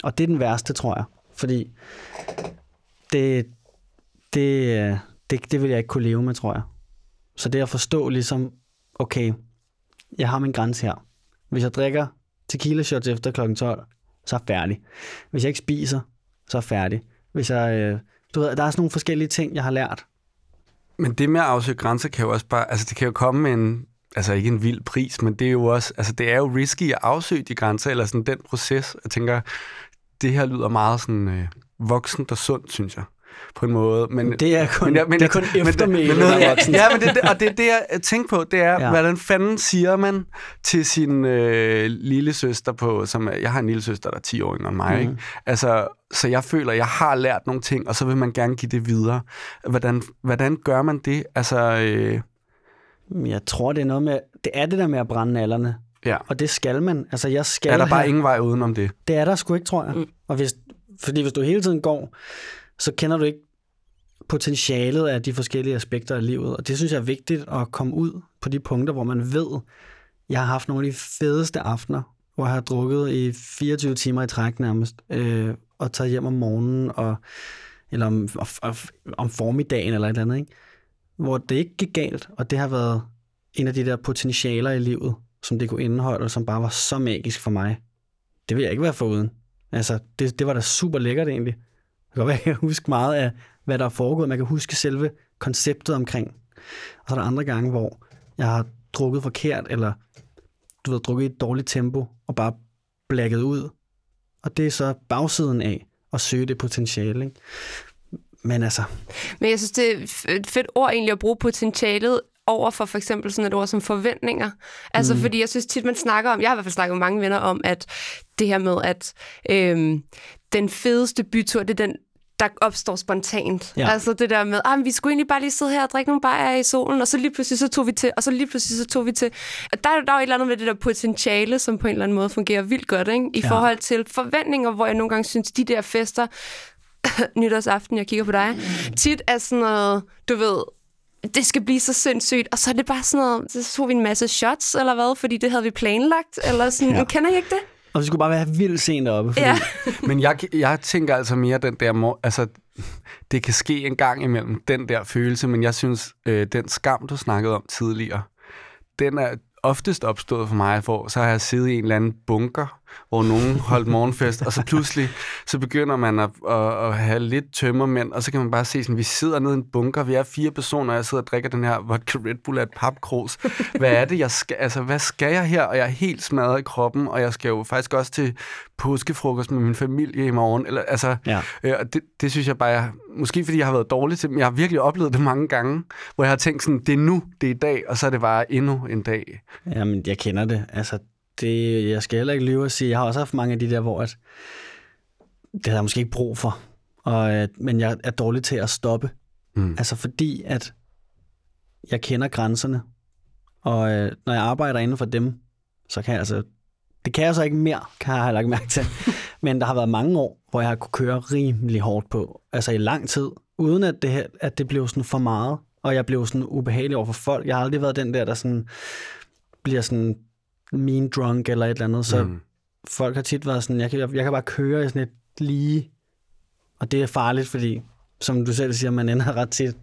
Og det er den værste, tror jeg, fordi det, det, det, det vil jeg ikke kunne leve med, tror jeg. Så det at forstå ligesom, okay, jeg har min grænse her. Hvis jeg drikker tequila shots efter kl. 12, så er jeg færdig. Hvis jeg ikke spiser, så er jeg færdig. Hvis jeg, øh, du ved, der er sådan nogle forskellige ting, jeg har lært. Men det med at afsøge grænser kan jo også bare, altså det kan jo komme med en, altså ikke en vild pris, men det er jo også, altså det er jo risky at afsøge de grænser, eller sådan den proces. Jeg tænker, det her lyder meget sådan øh, voksent og sundt, synes jeg på en måde. Men, det er kun, men, men, det er kun men, men, ja, ja, men det, og det det, jeg tænker på, det er, ja. hvordan fanden siger man til sin øh, lille søster på, som jeg har en lille søster, der er 10 år yngre end mig, mm. ikke? Altså, så jeg føler, jeg har lært nogle ting, og så vil man gerne give det videre. Hvordan, hvordan gør man det? Altså, øh... Jeg tror, det er noget med, det er det der med at brænde nallerne. Ja. Og det skal man. Altså, jeg skal er der bare have... ingen vej udenom det? Det er der sgu ikke, tror jeg. Mm. Og hvis, fordi hvis du hele tiden går så kender du ikke potentialet af de forskellige aspekter af livet. Og det synes jeg er vigtigt at komme ud på de punkter, hvor man ved, jeg har haft nogle af de fedeste aftener, hvor jeg har drukket i 24 timer i træk nærmest, øh, og taget hjem om morgenen, og, eller om, om, om formiddagen eller et eller andet, ikke? Hvor det ikke gik galt, og det har været en af de der potentialer i livet, som det kunne indeholde, som bare var så magisk for mig. Det vil jeg ikke være foruden. Altså, det, det var da super lækkert egentlig kan godt kan huske meget af, hvad der er foregået. Man kan huske selve konceptet omkring. Og så er der andre gange, hvor jeg har drukket forkert, eller du ved, drukket i et dårligt tempo, og bare blækket ud. Og det er så bagsiden af at søge det potentiale. Ikke? Men altså... Men jeg synes, det er et fedt ord egentlig at bruge potentialet over for for eksempel sådan et ord som forventninger. Altså mm. fordi jeg synes tit, man snakker om, jeg har i hvert fald snakket med mange venner om, at det her med, at øhm, den fedeste bytur, det er den, der opstår spontant. Ja. Altså det der med, ah, vi skulle egentlig bare lige sidde her og drikke nogle bajer i solen, og så lige pludselig så tog vi til, og så lige pludselig så tog vi til. Der, der er jo et eller andet med det der potentiale, som på en eller anden måde fungerer vildt godt, ikke? i ja. forhold til forventninger, hvor jeg nogle gange synes, de der fester, nytårsaften, jeg kigger på dig, tit er sådan noget, du ved, det skal blive så sindssygt, og så er det bare sådan noget, så tog vi en masse shots, eller hvad, fordi det havde vi planlagt, eller sådan, ja. kender I ikke det? Og vi skulle bare være vildt sent oppe. Fordi... Ja. Men jeg, jeg tænker altså mere den der, altså det kan ske en gang imellem, den der følelse, men jeg synes, øh, den skam, du snakkede om tidligere, den er oftest opstået for mig, for så har jeg siddet i en eller anden bunker, hvor nogen holdt morgenfest, og så pludselig så begynder man at, at, at have lidt tømmermænd, og så kan man bare se, sådan, vi sidder nede i en bunker, vi er fire personer, og jeg sidder og drikker den her vodka Red Bull af et papkrus. Hvad er det, jeg skal, altså, hvad skal jeg her? Og jeg er helt smadret i kroppen, og jeg skal jo faktisk også til påskefrokost med min familie i morgen. Eller, altså, ja. øh, det, det synes jeg bare, jeg, måske fordi jeg har været dårlig til men jeg har virkelig oplevet det mange gange, hvor jeg har tænkt sådan, det er nu, det er i dag, og så er det bare endnu en dag. Jamen, jeg kender det. Altså, det, jeg skal heller ikke lyve og sige, jeg har også haft mange af de der, hvor at, det har jeg måske ikke brug for, og, men jeg er dårlig til at stoppe. Mm. Altså fordi, at jeg kender grænserne, og øh, når jeg arbejder inden for dem, så kan jeg altså, det kan jeg så ikke mere, kan jeg heller ikke mærke til. Men der har været mange år, hvor jeg har kunne køre rimelig hårdt på, altså i lang tid, uden at det, at det blev sådan for meget, og jeg blev sådan ubehagelig over for folk. Jeg har aldrig været den der, der sådan bliver sådan mean drunk eller et eller andet, så mm. folk har tit været sådan, jeg kan, jeg kan bare køre i sådan et lige, og det er farligt, fordi, som du selv siger, man ender ret tit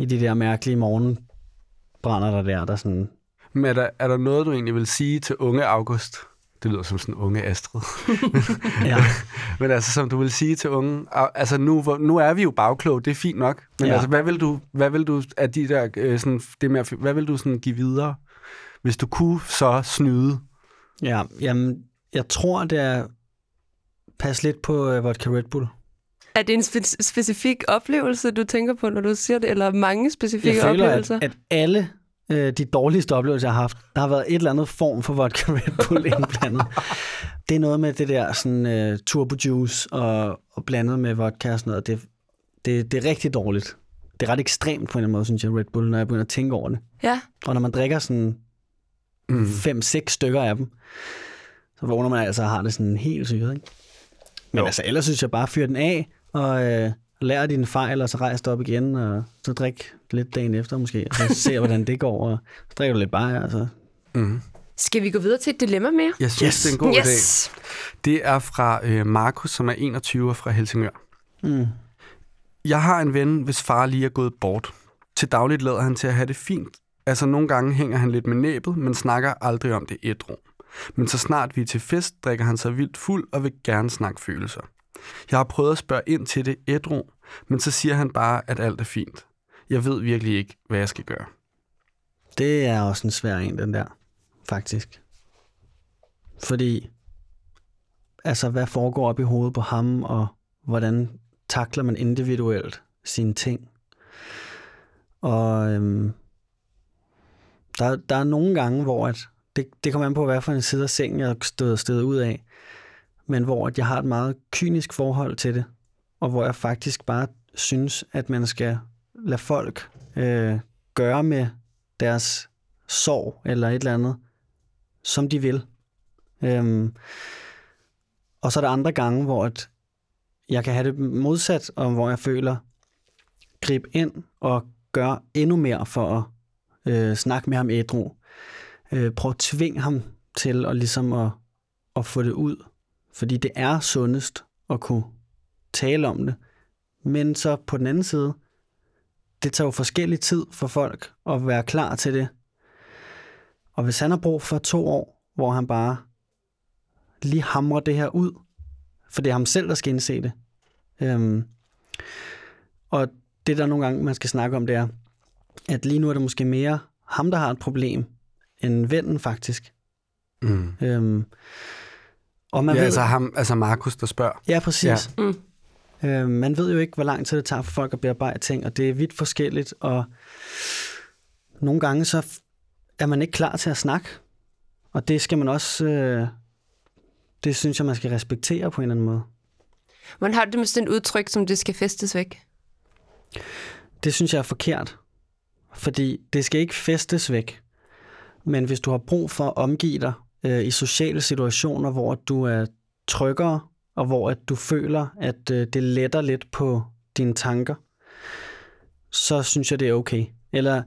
i de der mærkelige morgenbrænder der der, der sådan... Men er der, er der noget, du egentlig vil sige til unge August? Det lyder som sådan unge Astrid. ja. Men altså, som du vil sige til unge, altså nu, nu er vi jo bagklog, det er fint nok, men ja. altså, hvad vil du, hvad vil du af de der, øh, sådan, det med, hvad vil du sådan give videre? Hvis du kunne så snyde? Ja, jamen, jeg tror, det er... Pas lidt på uh, vodka Red Bull. Er det en spe- specifik oplevelse, du tænker på, når du siger det, eller mange specifikke jeg føler, oplevelser? At, at alle øh, de dårligste oplevelser, jeg har haft, der har været et eller andet form for vodka Red Bull indblandet. det er noget med det der sådan, uh, turbo juice og, og blandet med vodka og sådan noget. Det, det, det er rigtig dårligt. Det er ret ekstremt på en eller anden måde, synes jeg, Red Bull, når jeg begynder at tænke over det. Ja. Og når man drikker sådan mm. fem-seks stykker af dem, så vågner man altså og har det sådan helt sygt, ikke? Men Jo. altså, ellers synes jeg bare, fyr den af, og øh, lær dine fejl, og så rejs dig op igen, og så drik lidt dagen efter måske, og så se, hvordan det går, og så drikker du lidt bare, altså. Mm. Skal vi gå videre til et dilemma mere? Jeg synes, Yes. det er en god idé. yes. Det er fra øh, Markus, som er 21 og fra Helsingør. Mm. Jeg har en ven, hvis far lige er gået bort. Til dagligt lader han til at have det fint. Altså nogle gange hænger han lidt med næbet, men snakker aldrig om det ædru. Men så snart vi er til fest, drikker han sig vildt fuld og vil gerne snakke følelser. Jeg har prøvet at spørge ind til det ædru, men så siger han bare, at alt er fint. Jeg ved virkelig ikke, hvad jeg skal gøre. Det er også en svær en, den der, faktisk. Fordi, altså, hvad foregår op i hovedet på ham, og hvordan takler man individuelt sine ting? Og øhm, der, der er nogle gange, hvor at, det, det kommer an på, hvad for en side af sengen, jeg er stået, stået ud af, men hvor at jeg har et meget kynisk forhold til det, og hvor jeg faktisk bare synes, at man skal lade folk øh, gøre med deres sorg eller et eller andet, som de vil. Øhm, og så er der andre gange, hvor at jeg kan have det modsat, og hvor jeg føler, grib ind og gør endnu mere for at øh, snakke med ham ædru. Øh, prøv at tvinge ham til at, ligesom at, at få det ud. Fordi det er sundest at kunne tale om det. Men så på den anden side, det tager jo forskellig tid for folk at være klar til det. Og hvis han har brug for to år, hvor han bare lige hamrer det her ud, for det er ham selv, der skal indse det. Øhm, og det, der nogle gange man skal snakke om, det er, at lige nu er det måske mere ham, der har et problem, end vennen faktisk. Mm. Øhm, og man Ja, ved, altså, ham, altså Markus, der spørger. Ja, præcis. Ja. Mm. Øh, man ved jo ikke, hvor lang tid det tager for folk at bearbejde ting, og det er vidt forskelligt, og nogle gange så er man ikke klar til at snakke, og det skal man også, øh, det synes jeg, man skal respektere på en eller anden måde. Man har det med sådan et udtryk, som det skal festes væk. Det synes jeg er forkert, fordi det skal ikke festes væk, men hvis du har brug for at omgive dig øh, i sociale situationer, hvor du er tryggere, og hvor at du føler, at øh, det letter lidt på dine tanker, så synes jeg, det er okay. Eller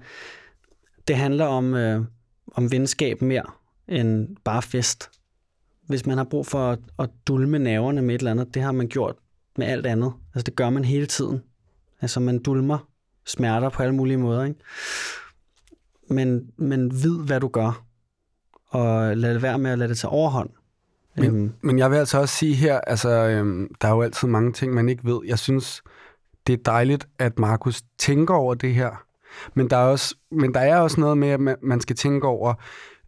det handler om, øh, om venskab mere end bare fest. Hvis man har brug for at, at dulme nerverne med et eller andet, det har man gjort med alt andet. Altså det gør man hele tiden. Altså man dulmer smerter på alle mulige måder. Ikke? Men, men vid, hvad du gør, og lad det være med at lade det tage overhånd. Men- Øhm, Men jeg vil altså også sige her, altså, øhm, der er jo altid mange ting, man ikke ved. Jeg synes, det er dejligt, at Markus tænker over det her. Men der er også, men der er også noget med, at man- man skal tænke over,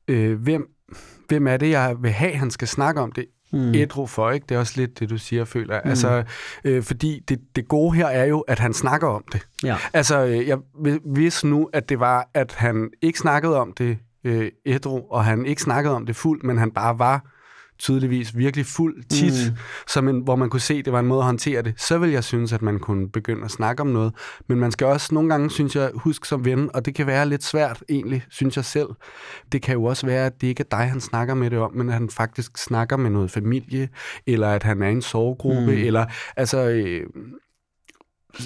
øh, hvem, hvem er det, jeg vil have, han skal snakke om det mm, ædru for, ikke? Det er også lidt det, du siger, føler jeg. Altså, øh, fordi det, det gode her er jo, at han snakker om det. ja. Altså, øh, jeg hvis nu, at det var, at han ikke snakkede om det øh, ædru, og han ikke snakkede om det fuldt, men han bare var tydeligvis virkelig fuld tit, Mm. som en, hvor man kunne se, at det var en måde at håndtere det, så vil jeg synes, at man kunne begynde at snakke om noget. Men man skal også nogle gange, synes jeg, huske som ven, og det kan være lidt svært egentlig, synes jeg selv. Det kan jo også være, at det ikke er dig, han snakker med det om, men at han faktisk snakker med noget familie, eller at han er i en sorggruppe, mm. eller altså... Øh,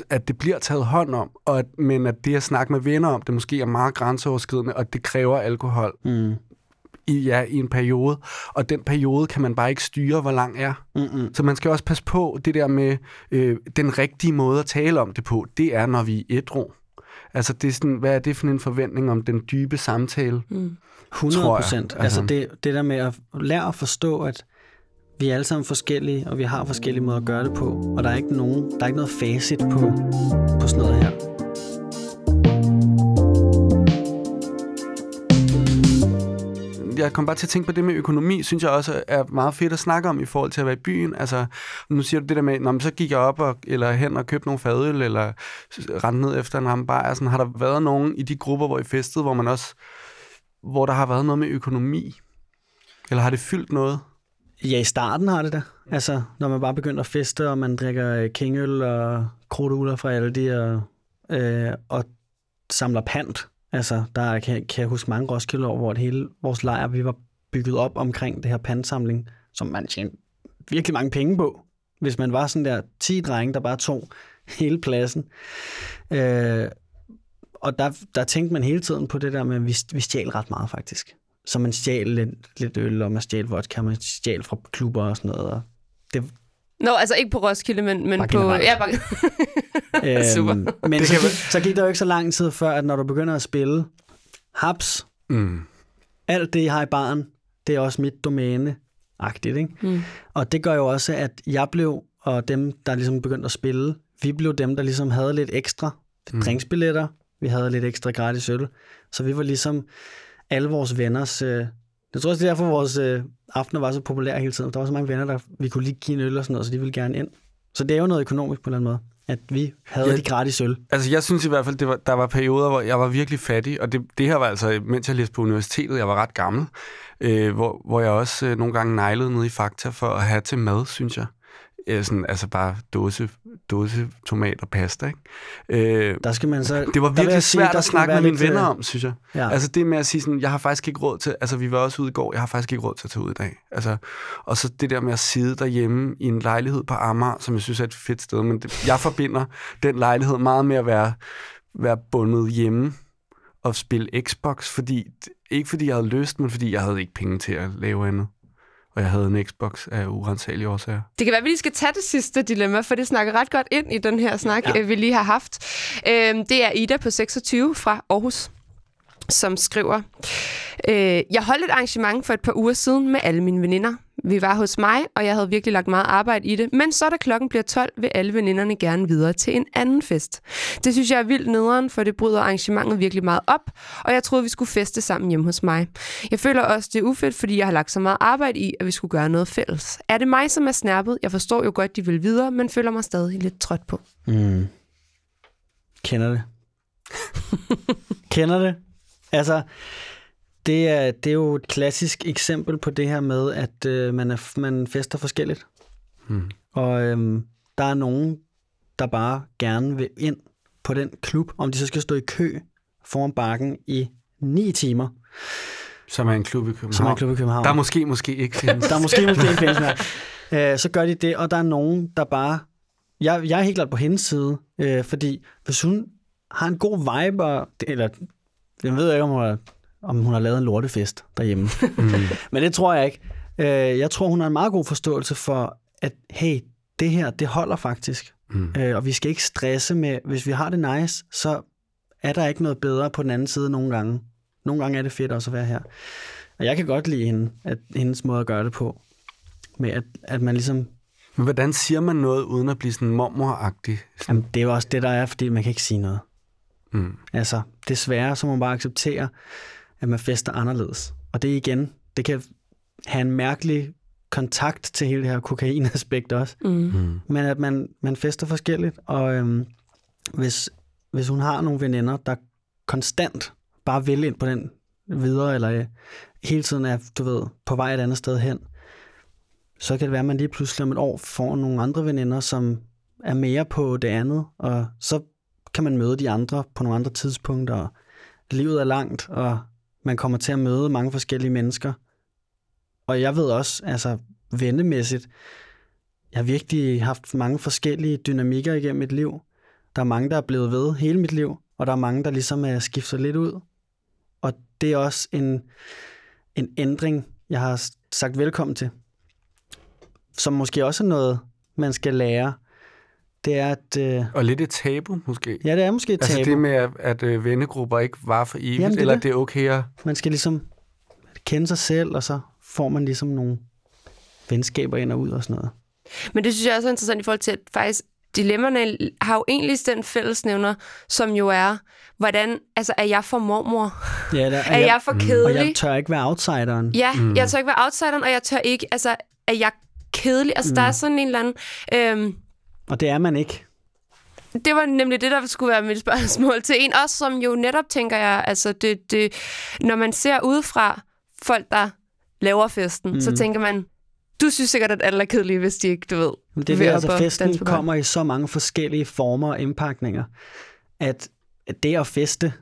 at det bliver taget hånd om, og at, men at det at snakke med venner om, det måske er meget grænseoverskridende, og det kræver alkohol Mm. I, ja, i en periode. Og den periode kan man bare ikke styre, hvor lang er. Mm-mm. Så man skal også passe på det der med øh, den rigtige måde at tale om det på. Det er, når vi er ædru. Altså, det er sådan, hvad er det for en forventning om den dybe samtale? Mm. 100 Tror jeg. procent. Altså Altså. det, det der med at lære at forstå, at vi er alle sammen forskellige, og vi har forskellige måder at gøre det på, og der er ikke nogen, der er ikke noget facit på, på sådan noget her. Jeg kom bare til at tænke på det med økonomi, synes jeg også er meget fedt at snakke om i forhold til at være i byen. Altså, nu siger du det der med, Nå, men så gik jeg op og, eller hen og købte nogle fadøl, eller rendte ned efter en rambar. Altså, har der været nogen i de grupper, hvor I festede, hvor man også, hvor der har været noget med økonomi? Eller har det fyldt noget? Ja, i starten har det da. Altså, når man bare begynder at feste, og man drikker øh, kingøl og krudtugler fra alle de, og, øh, og samler pant. Altså, der kan, kan jeg huske mange Roskilde år, hvor det hele vores lejr, vi var bygget op omkring det her pansamling, som man tjente virkelig mange penge på. hvis man var sådan der 10 drenge, der bare tog hele pladsen. Øh, og der, der tænkte man hele tiden på det der med, at vi, vi stjal ret meget faktisk. Så man stjal lidt, lidt øl, og man stjal vodka, man stjal fra klubber og sådan noget. Og det, Nå, altså ikke på Roskilde, men, men Bare på... generelt. Ja, bare, Super. Øhm, men så gik, så gik der jo ikke så lang tid før, at når du begynder at spille haps, Mm. alt det, jeg har i baren, det er også mit domæne, agtigt, ikke? Mm. Og det gør jo også, at jeg blev, og dem, der ligesom begyndte at spille, vi blev dem, der ligesom havde lidt ekstra Mm. drinksbilletter, vi havde lidt ekstra gratis øl, så vi var ligesom alle vores venners... Øh, jeg tror også, det er derfor, vores øh, aftener var så populære hele tiden. Der var så mange venner, der vi kunne lige give en øl og sådan noget, så de ville gerne ind. Så det er jo noget økonomisk på en eller anden måde, at vi havde Ja. de gratis øl. Altså, jeg synes i hvert fald, det var, der var perioder, hvor jeg var virkelig fattig, og det, det her var altså, mens jeg læste på universitetet, jeg var ret gammel, øh, hvor, hvor jeg også øh, nogle gange nejlede ned i Fakta for at have til mad, synes jeg. Øh, sådan, altså bare dåse, dåse tomat og pasta, ikke? Øh, Der skal man så... det var virkelig sige, svært at snakke med mine lidt, venner øh, om, synes jeg. Ja. Altså det med at sige sådan, jeg har faktisk ikke råd til, altså vi var også ude i går, jeg har faktisk ikke råd til at tage ud i dag. Altså, og så det der med at sidde derhjemme i en lejlighed på Amager, som jeg synes er et fedt sted, men det, jeg forbinder den lejlighed meget med at være, være bundet hjemme og spille Xbox, fordi, ikke fordi jeg havde lyst, men fordi jeg havde ikke penge til at lave andet. Og jeg havde en Xbox af urensagelige årsager. Det kan være, at vi lige skal tage det sidste dilemma, for det snakker ret godt ind i den her snak, ja. vi lige har haft. Øhm, det er Ida på 26 fra Aarhus, som skriver, øh, Jeg holdt et arrangement for et par uger siden med alle mine veninder. Vi var hos mig, og jeg havde virkelig lagt meget arbejde i det, men så da klokken bliver 12, vil alle veninderne gerne videre til en anden fest. Det synes jeg er vildt nederen, for det bryder arrangementet virkelig meget op, og jeg troede, vi skulle feste sammen hjemme hos mig. Jeg føler også, det er ufedt, fordi jeg har lagt så meget arbejde i, at vi skulle gøre noget fælles. Er det mig, som er snærpet? Jeg forstår jo godt, de vil videre, men føler mig stadig lidt træt på. Mm. Kender det. Kender det. Altså, det er, det er jo et klassisk eksempel på det her med, at øh, man, er, man fester forskelligt. Hmm. Og øhm, der er nogen, der bare gerne vil ind på den klub, om de så skal stå i kø foran bakken i ni timer, Som er en klub i København. som er en klub i København. Der måske, måske ikke findes. Der er måske måske ikke findes mere. Øh, så gør de det, og der er nogen, der bare... Jeg, jeg er helt klart på hendes side, øh, fordi hvis hun har en god vibe, og, eller jeg ved ikke, om hun, har, om hun har lavet en lortefest derhjemme, Mm. men det tror jeg ikke. Øh, jeg tror, hun har en meget god forståelse for, at hey, det her, det holder faktisk. Mm. Øh, og vi skal ikke stresse med, hvis vi har det nice, så er der ikke noget bedre på den anden side nogle gange. Nogle gange er det fedt også at være her. Og jeg kan godt lide hende, at hendes måde at gøre det på. Med at, at man ligesom... Men hvordan siger man noget, uden at blive sådan mormoragtig? Jamen, det er jo også det, der er, fordi man kan ikke sige noget. mm. Altså, desværre så må man bare acceptere, at man fester anderledes. Og det igen, det kan have en mærkelig kontakt til hele det her kokainaspekt også. Mm. Mm. Men at man, man fester forskelligt, og øhm, hvis, hvis hun har nogle veninder, der konstant bare vil ind på den videre, eller øh, hele tiden er, du ved, på vej et andet sted hen, så kan det være, at man lige pludselig om et år får nogle andre veninder, som er mere på det andet, og så kan man møde de andre på nogle andre tidspunkter, og livet er langt, og man kommer til at møde mange forskellige mennesker. Og jeg ved også, altså vennemæssigt, jeg har virkelig haft mange forskellige dynamikker igennem mit liv. Der er mange, der er blevet ved hele mit liv, og der er mange, der ligesom er skiftet lidt ud. Og det er også en, en ændring, jeg har sagt velkommen til. Som måske også er noget, man skal lære. Det er, at... Øh, Og lidt et tabu, måske. ja, det er måske et Altså tabu. det med, at, at øh, vennegrupper ikke var for evigt, Jamen, det er eller det. det er okay at... Man skal ligesom kende sig selv, og så får man ligesom nogle venskaber ind og ud og sådan noget. Men det synes jeg også er interessant i forhold til, at faktisk dilemmerne har jo egentlig den fællesnævner, som jo er, hvordan, altså er jeg for mormor? Ja, der, Er jeg for og kedelig? jeg tør ikke være outsideren. Ja, mm. jeg tør ikke være outsideren, og jeg tør ikke, altså er jeg kedelig? Altså mm. der er sådan en eller anden... Øhm, Og det er man ikke. det var nemlig det, der skulle være mit spørgsmål til en. Også som jo netop, tænker jeg, altså det, det, når man ser udefra folk, der laver festen, mm. så tænker man, du synes sikkert, at alle er kedelige, hvis de ikke, du ved, Men det er altså festen kommer i så mange forskellige former og indpakninger, at at det at feste,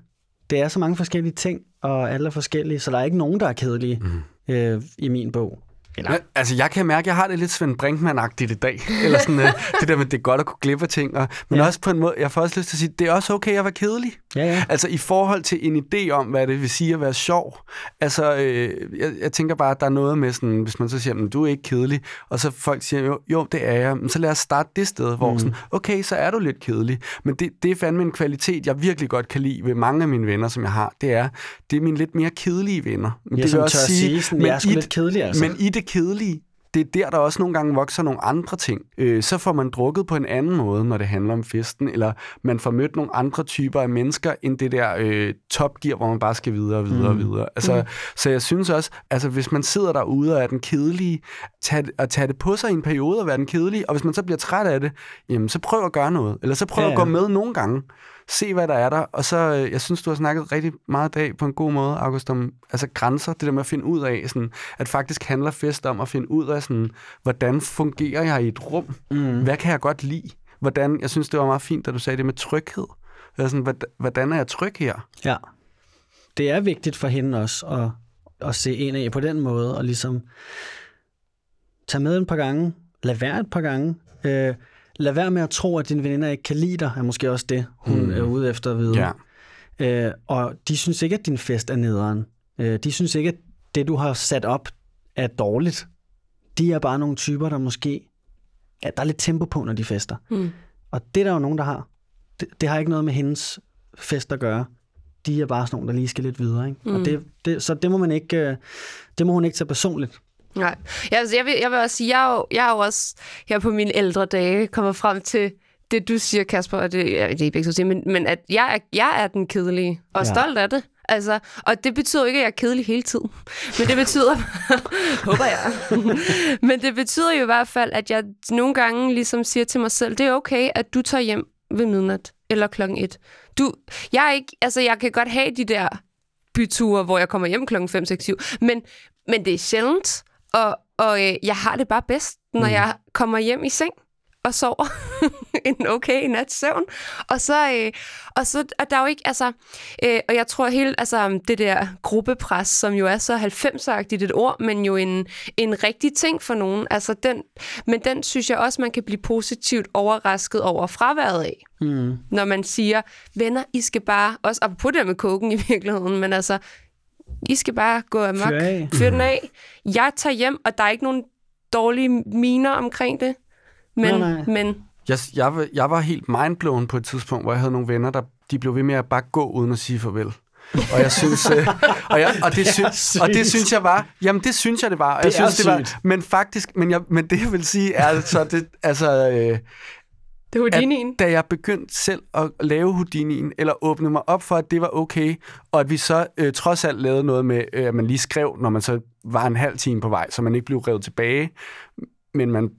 det er så mange forskellige ting, og alle er forskellige, så der er ikke nogen, der er kedelige mm. øh, i min bog. Eller, Men, altså, jeg kan mærke, at jeg har det lidt Svend Brinkmann-agtigt i dag. Eller sådan, uh, det der med, det er godt at kunne glippe ting. Og, men Ja. også på en måde, jeg får også lyst til at sige, det er også okay at være kedelig. ja, ja. Altså i forhold til en idé om, hvad det vil sige at være sjov. Altså, øh, jeg, jeg tænker bare, at der er noget med sådan, hvis man så siger, at du er ikke kedelig, og så folk siger, jo, jo det er jeg, men så lad os starte det sted, hvor mm. sådan, okay, så er du lidt kedelig. Men det, det er fandme en kvalitet, jeg virkelig godt kan lide ved mange af mine venner, som jeg har. Det er, det er mine lidt mere kedelige venner. Men Ja, det vil tør at sige sådan, jeg er sgu lidt kedelig, altså. Men i det kedelige, det er der, der også nogle gange vokser nogle andre ting. Øh, så får man drukket på en anden måde, når det handler om festen, eller man får mødt nogle andre typer af mennesker, end det der øh, topgear, hvor man bare skal videre og videre mm. og videre. Altså, mm. Så jeg synes også, altså hvis man sidder derude og er den kedelige, tag, at tage det på sig i en periode og være den kedelige, og hvis man så bliver træt af det, jamen så prøv at gøre noget, eller så prøv ja. at gå med nogle gange. Se, hvad der er der. Og så, øh, jeg synes, du har snakket rigtig meget i dag på en god måde, August, om altså, grænser. Det der med at finde ud af, sådan, at faktisk handler fest om at finde ud af, sådan, hvordan fungerer jeg i et rum? Mm. Hvad kan jeg godt lide? Hvordan, jeg synes, det var meget fint, da du sagde det med tryghed. Altså, sådan, hvordan, er jeg tryg her? Ja. Det er vigtigt for hende også at, at se en af på den måde, og ligesom tage med et par gange, lad være et par gange, øh, lad være med at tro, at dine veninder ikke kan lide dig, er måske også det, hun mm. er ude efter at vide. Ja. Øh, og de synes ikke, at din fest er nederen. Øh, de synes ikke, at det, du har sat op, er dårligt. De er bare nogle typer, der måske... Ja, der er lidt tempo på, når de fester. Mm. Og det er der jo nogen, der har. Det, det har ikke noget med hendes fest at gøre. De er bare sådan nogle, der lige skal lidt videre. Ikke? Mm. Og det, det, så det må, man ikke, øh, det må hun ikke tage personligt. Nej. Ja, altså, jeg, vil, jeg vil også sige, jeg er, jo, jeg er jo også her på mine ældre dage kommet frem til det, du siger, Kasper, og det, ja, det er ikke to siger, men, men at jeg er, jeg er den kedelige, og Ja. stolt af det. Altså, og det betyder ikke, at jeg er kedelig hele tiden. Men det betyder, håber jeg, men det betyder jo i hvert fald, at jeg nogle gange ligesom siger til mig selv, det er okay, at du tager hjem ved midnat eller klokken et. Du, jeg er ikke, altså jeg kan godt have de der byture, hvor jeg kommer hjem klokken 5, 6, 7, men, men det er sjældent, og, og øh, jeg har det bare bedst, når mm. jeg kommer hjem i seng og sover en okay nat søvn. Og så, øh, og så og der er jo ikke, altså, øh, og jeg tror helt, altså det der gruppepres, som jo er så 90-agtigt et ord, men jo en, en rigtig ting for nogen, altså den, men den synes jeg også, man kan blive positivt overrasket over fraværet af Mm. når man siger, venner, I skal bare, også apropos det med koken i virkeligheden, men altså, I skal bare gå amok, Fyr af. fyr den af. Jeg tager hjem, og der er ikke nogen dårlige miner omkring det. Men, Nej, nej. men Jeg, jeg, var- jeg var helt mindblown på et tidspunkt, hvor jeg havde nogle venner, der de blev ved med at bare gå uden at sige farvel. Og jeg synes, øh, og, jeg, og, det, synes, og det synes jeg var, jamen det synes jeg det var. Og Det jeg er synes, det var, sygt. men faktisk, men, jeg, men det jeg vil sige er altså, det, altså øh, det er at Houdini'en. da jeg begyndte selv at lave Houdini'en, eller åbne mig op for, at det var okay, og at vi så øh, trods alt lavede noget med, øh, at man lige skrev, når man så var en halv time på vej, så man ikke blev revet tilbage, men man,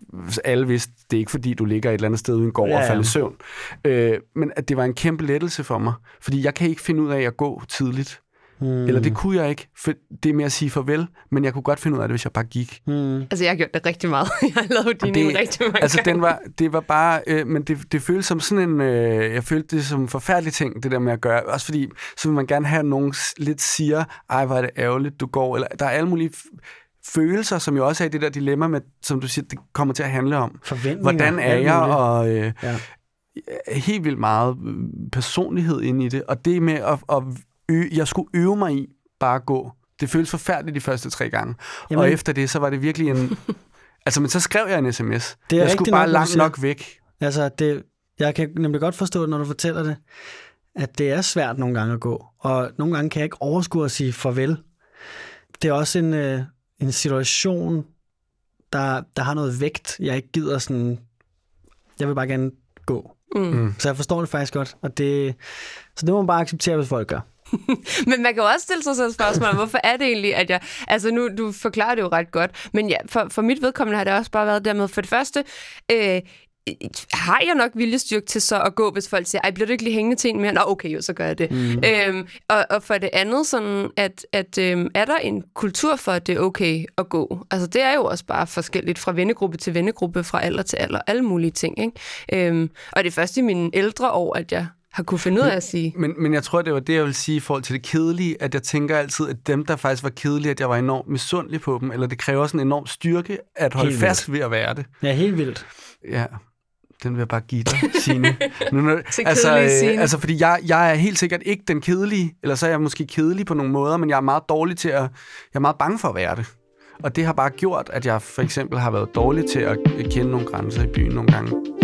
alle vidste, det er ikke fordi, du ligger et eller andet sted uden går Ja, ja, og falder i søvn. Øh, men at det var en kæmpe lettelse for mig, fordi jeg kan ikke finde ud af at gå tidligt. Mm. Eller det kunne jeg ikke, for det er med at sige farvel, men jeg kunne godt finde ud af det, hvis jeg bare gik. Mm. Altså, jeg har gjort det rigtig meget. jeg har lavet Houdini'en det- rigtig mange Altså, gange. den var, det var bare, øh, men det, det føltes som sådan en, øh, jeg følte det som en forfærdelig ting, det der med at gøre, også fordi, så vil man gerne have, at nogen lidt siger, ej, hvor er det ærgerligt, du går, eller der er alle mulige følelser, som jo også er i det der dilemma med, som du siger, det kommer til at handle om. Forventninger. Hvordan er jeg, og øh, Ja. helt vildt meget øh, personlighed ind i det, og det med at, at ø- jeg skulle øve mig i bare at gå. Det føltes forfærdeligt de første tre gange. Jamen, og efter det, så var det virkelig en... altså, men så skrev jeg en sms. Det er jeg skulle bare nok, langt nok væk. Altså, det, jeg kan nemlig godt forstå det, når du fortæller det, at det er svært nogle gange at gå. Og nogle gange kan jeg ikke overskue at sige farvel. Det er også en, øh, en situation, der, der har noget vægt, jeg ikke gider sådan... Jeg vil bare gerne gå. Mm. Mm. Så jeg forstår det faktisk godt. Og det, så det må man bare acceptere, hvis folk gør. Men man kan jo også stille sig selv spørgsmål, hvorfor er det egentlig, at jeg... Altså nu, du forklarer det jo ret godt, men ja, for, for mit vedkommende har det også bare været dermed. For det første, øh, har jeg nok viljestyrke til så at gå, hvis folk siger, ej, bliver du ikke lige hængende til en mere? Nå, okay, jo, så gør jeg det. Mm. Øhm, og, og for det andet, sådan, at, at øhm, er der en kultur for, at det er okay at gå? Altså, det er jo også bare forskelligt fra vennegruppe til vennegruppe, fra alder til alder, alle mulige ting, ikke? Øhm, og det er først i mine ældre år, at jeg har kunne finde ud af at sige. Men, men jeg tror, det var det, jeg vil sige i forhold til det kedelige, at jeg tænker altid, at dem, der faktisk var kedelige, at jeg var enormt misundelig på dem, eller det kræver sådan en enorm styrke at holde Helt fast ved at være det. Ja, helt vildt. Ja, den vil jeg bare give dig, Signe. Nu, nu, altså, kedelige Signe. øh, altså, fordi jeg, jeg er helt sikkert ikke den kedelige, eller så er jeg måske kedelig på nogle måder, men jeg er meget dårlig til at... Jeg er meget bange for at være det. Og det har bare gjort, at jeg for eksempel har været dårlig til at kende nogle grænser i byen nogle gange.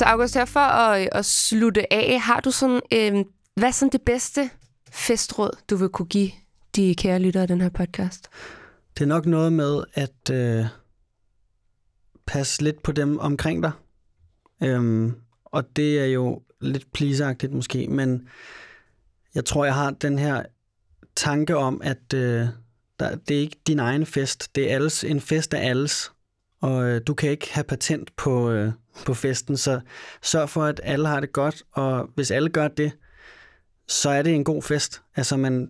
Så August, her for at, at slutte af, har du sådan, øh, hvad er sådan det bedste festråd, du vil kunne give de kære lyttere af den her podcast? Det er nok noget med at øh, passe lidt på dem omkring dig. Øhm, og det er jo lidt pleaseagtigt måske, men jeg tror, jeg har den her tanke om, at øh, der, det er ikke din egen fest. Det er alles, en fest af alles. Og øh, du kan ikke have patent på, øh, på festen, så sørg for, at alle har det godt. Og hvis alle gør det, så er det en god fest. Altså, man,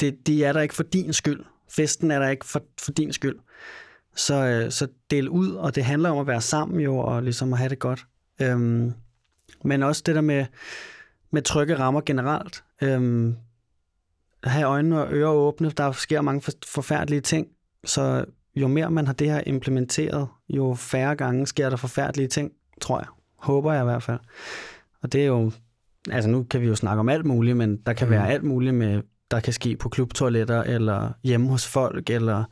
det, de er der ikke for din skyld. Festen er der ikke for, for din skyld. Så, øh, så del ud, og det handler om at være sammen jo, og ligesom at have det godt. Øhm, men også det der med, med trygge rammer generelt. Øhm, have øjnene og ører åbne. Der sker mange for, forfærdelige ting, så jo mere man har det her implementeret, jo færre gange sker der forfærdelige ting, tror jeg. Håber jeg i hvert fald. Og det er jo, altså nu kan vi jo snakke om alt muligt, men der kan mm. være alt muligt med, der kan ske på klubtoiletter, eller hjemme hos folk, eller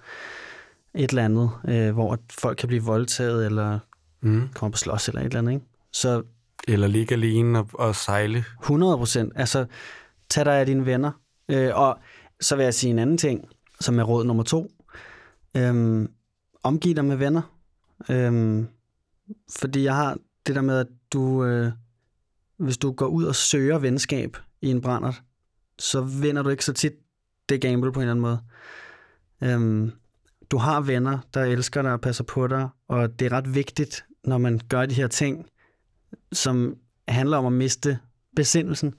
et eller andet, øh, hvor folk kan blive voldtaget, eller Mm. komme på slås, eller et eller andet, ikke? Så Eller ligge alene og, og sejle. 100 procent. Altså, tag dig af dine venner. Øh, og så vil jeg sige en anden ting, som er råd nummer to. Øhm, omgiv dig med venner. Øhm, fordi jeg har det der med, at du, øh, hvis du går ud og søger venskab i en brændert, så vinder du ikke så tit det gamble på en eller anden måde. Øhm, du har venner, der elsker dig og passer på dig, og det er ret vigtigt, når man gør de her ting, som handler om at miste besindelsen,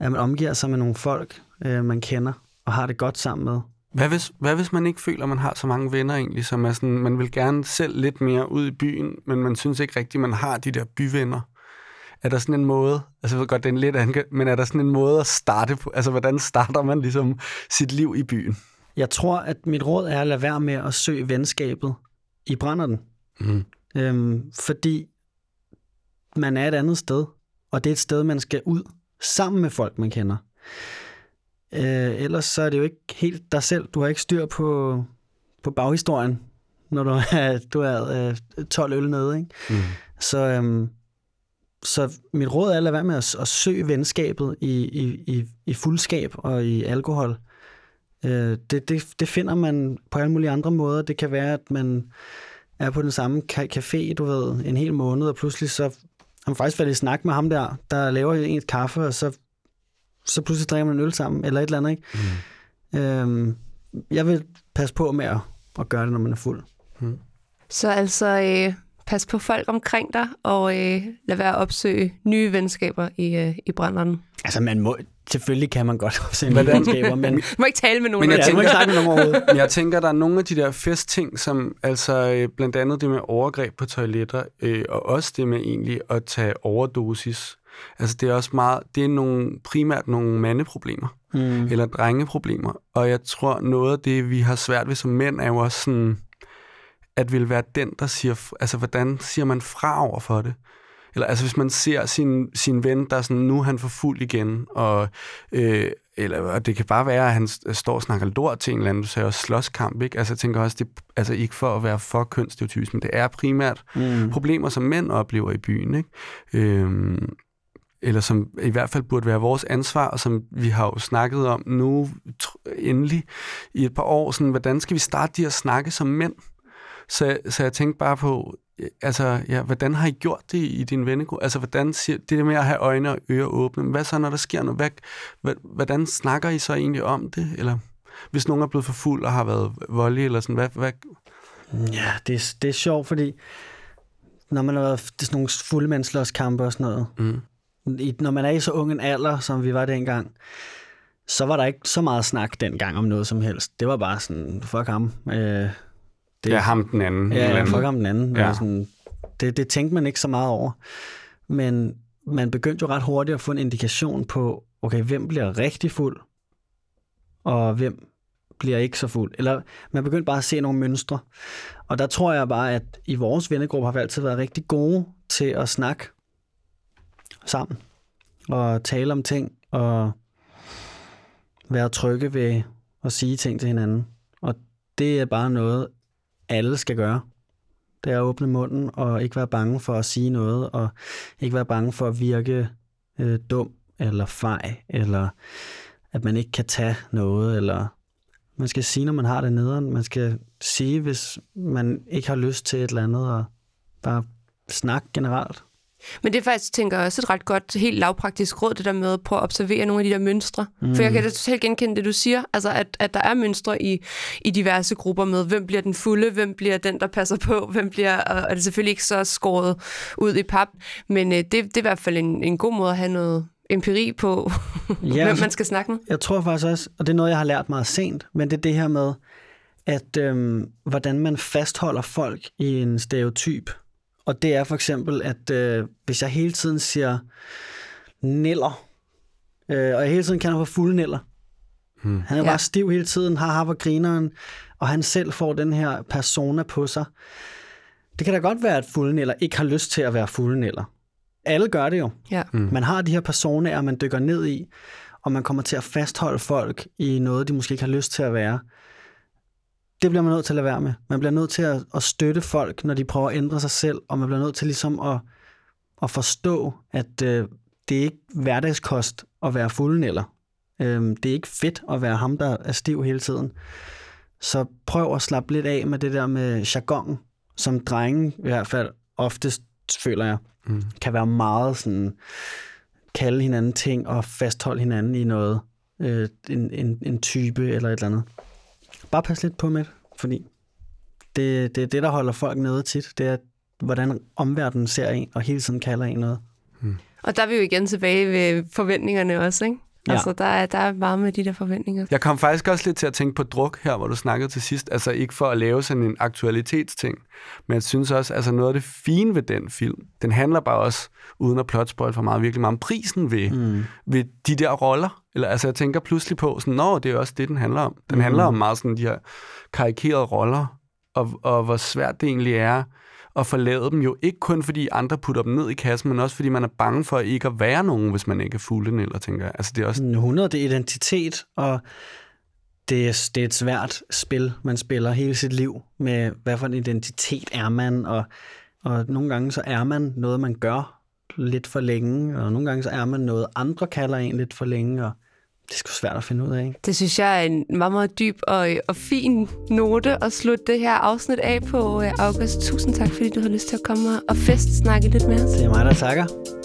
at man omgiver sig med nogle folk, øh, man kender og har det godt sammen med. Hvad hvis, hvad hvis man ikke føler, at man har så mange venner egentlig, som er sådan, man vil gerne selv lidt mere ud i byen, men man synes ikke rigtigt, man har de der byvenner? Er der sådan en måde, altså jeg ved godt, det er en lidt anden, men er der sådan en måde at starte på, altså hvordan starter man ligesom sit liv i byen? Jeg tror, at mit råd er at lade være med at søge venskabet i brænderten. Mm. Øhm, fordi man er et andet sted, og det er et sted, man skal ud sammen med folk, man kender. Øh, ellers så er det jo ikke helt dig selv. Du har ikke styr på, på baghistorien, når du er, du er øh, 12 øl nede. Ikke? Mm. Så, øhm, så mit råd er at lade være med at, at søge venskabet i, i, i, i fuldskab og i alkohol. Øh, det, det, det finder man på alle mulige andre måder. Det kan være, at man er på den samme café, du ved, en hel måned, og pludselig så har man faktisk været i snak med ham der, der laver en kaffe, og så, så pludselig drikker man en øl sammen, eller et eller andet, ikke? Mm. Øhm, jeg vil passe på med at, at gøre det, når man er fuld. Så altså, øh, pas på folk omkring dig, og øh, lad være at opsøge nye venskaber i, øh, i brænderen. Altså, man må, selvfølgelig kan man godt opsætte Hvordan- venskaber, men, Du må ikke tale med nogen. Men af jeg må ikke snakke med nogen overhovedet. Men jeg tænker, der er nogle af de der festting, som altså øh, blandt andet det med overgreb på toiletter, øh, og også det med egentlig at tage overdosis. Altså det er også meget, det er nogle, primært nogle mandeproblemer, Mm. eller drengeproblemer. Og jeg tror, noget af det, vi har svært ved som mænd, er jo også sådan, at vil være den, der siger, altså hvordan siger man fra over for det? Eller altså hvis man ser sin, sin ven, der er sådan, nu er han for fuld igen, og, øh, eller, og det kan bare være, at han står og snakker lort til en eller anden, du sagde også slåskamp, ikke? Altså jeg tænker også, det, altså ikke for at være for kønsstereotypisk, men det er primært Mm. problemer, som mænd oplever i byen, ikke? Øhm, eller som i hvert fald burde være vores ansvar, og som vi har jo snakket om nu endelig i et par år, sådan, hvordan skal vi starte de at snakke som mænd? Så, så jeg tænkte bare på, øh, altså, ja, hvordan har I gjort det i din vennegruppe? Altså, hvordan siger, det der med at have øjne og ører åbne, hvad så, når der sker noget? Hvad, hvad, hvordan snakker I så egentlig om det? Eller hvis nogen er blevet for fuld og har været voldelig, eller sådan, hvad, hvad, Ja, det er, det er sjovt, fordi når man har været sådan nogle fuldmændsslåskampe og sådan noget, mm, i, når man er i så ung en alder, som vi var dengang, så var der ikke så meget snak dengang om noget som helst. Det var bare sådan, fuck ham. Øh, Det er ham den anden. Ja, eller ja fuck ham den anden. Ja. Ja. Sådan, det, det tænkte man ikke så meget over. Men man begyndte jo ret hurtigt at få en indikation på, okay, hvem bliver rigtig fuld, og hvem bliver ikke så fuld. Eller man begyndte bare at se nogle mønstre. Og der tror jeg bare, at i vores vennegruppe har vi altid været rigtig gode til at snakke sammen. Og tale om ting, og være trygge ved at sige ting til hinanden. Og det er bare noget, alle skal gøre. Det er at åbne munden og ikke være bange for at sige noget, og ikke være bange for at virke øh, dum eller fej, eller at man ikke kan tage noget, eller man skal sige, når man har det nederen. Man skal sige, hvis man ikke har lyst til et eller andet, og bare snakke generelt. Men det er faktisk, tænker jeg, også et ret godt, helt lavpraktisk råd, det der med at prøve at observere nogle af de der mønstre. Mm. For jeg kan da totalt genkende det, du siger, altså at, at der er mønstre i, i diverse grupper med, hvem bliver den fulde, hvem bliver den, der passer på, hvem bliver, og, og det er selvfølgelig ikke så skåret ud i pap, men øh, det, det er i hvert fald en, en god måde at have noget empiri på, ja, hvem altså- man skal snakke med. Jeg tror faktisk også, og det er noget, jeg har lært meget sent, men det er det her med, at øhm, hvordan man fastholder folk i en stereotyp. Og det er for eksempel, at øh, hvis jeg hele tiden siger neller, øh, og jeg hele tiden ham for fulde neller, Hmm. han er Ja. bare stiv hele tiden, har har grineren, og han selv får den her persona på sig. Det kan da godt være, at fulde neller ikke har lyst til at være fulde neller. Alle gør det jo. Ja. Mm. Man har de her personer, man dykker ned i, og man kommer til at fastholde folk i noget, de måske ikke har lyst til at være. Det bliver man nødt til at lade være med. Man bliver nødt til at, at støtte folk, når de prøver at ændre sig selv, og man bliver nødt til ligesom at, at forstå, at øh, det er ikke hverdagskost at være fulden eller. Øhm, det er ikke fedt at være ham, der er stiv hele tiden. Så prøv at slappe lidt af med det der med jargon, som drenge i hvert fald oftest føler jeg, Mm. kan være meget sådan, kalde hinanden ting og fastholde hinanden i noget, øh, en, en, en type eller et eller andet. Bare pas lidt på med det, fordi det, det er det, der holder folk nede tit. Det er, hvordan omverdenen ser en, og hele tiden kalder en noget. Og der er vi jo igen tilbage ved forventningerne også, ikke? Ja. Altså, der er, der er meget med de der forventninger. Jeg kom faktisk også lidt til at tænke på druk her, hvor du snakkede til sidst. Altså ikke for at lave sådan en aktualitetsting, men jeg synes også, altså noget af det fine ved den film, den handler bare også, uden at plotspoil for meget, virkelig meget om prisen ved, mm. ved de der roller. Eller altså jeg tænker pludselig på, sådan, nå, det er jo også det, den handler om. Den mm. handler om meget sådan de her karikerede roller, og, og hvor svært det egentlig er at forlade dem jo ikke kun fordi andre putter dem ned i kassen, men også fordi man er bange for ikke at være nogen, hvis man ikke er fulden eller tænker jeg. Altså det er også 100, det er identitet, og det er, det er et svært spil, man spiller hele sit liv med, hvad for en identitet er man, og, og nogle gange så er man noget, man gør lidt for længe, og nogle gange så er man noget, andre kalder en lidt for længe, og det er sgu svært at finde ud af, ikke? Det synes jeg er en meget, meget dyb og, og fin note at slutte det her afsnit af på, øh, August. Tusind tak, fordi du har lyst til at komme og festsnakke lidt med os. Det er mig, der takker.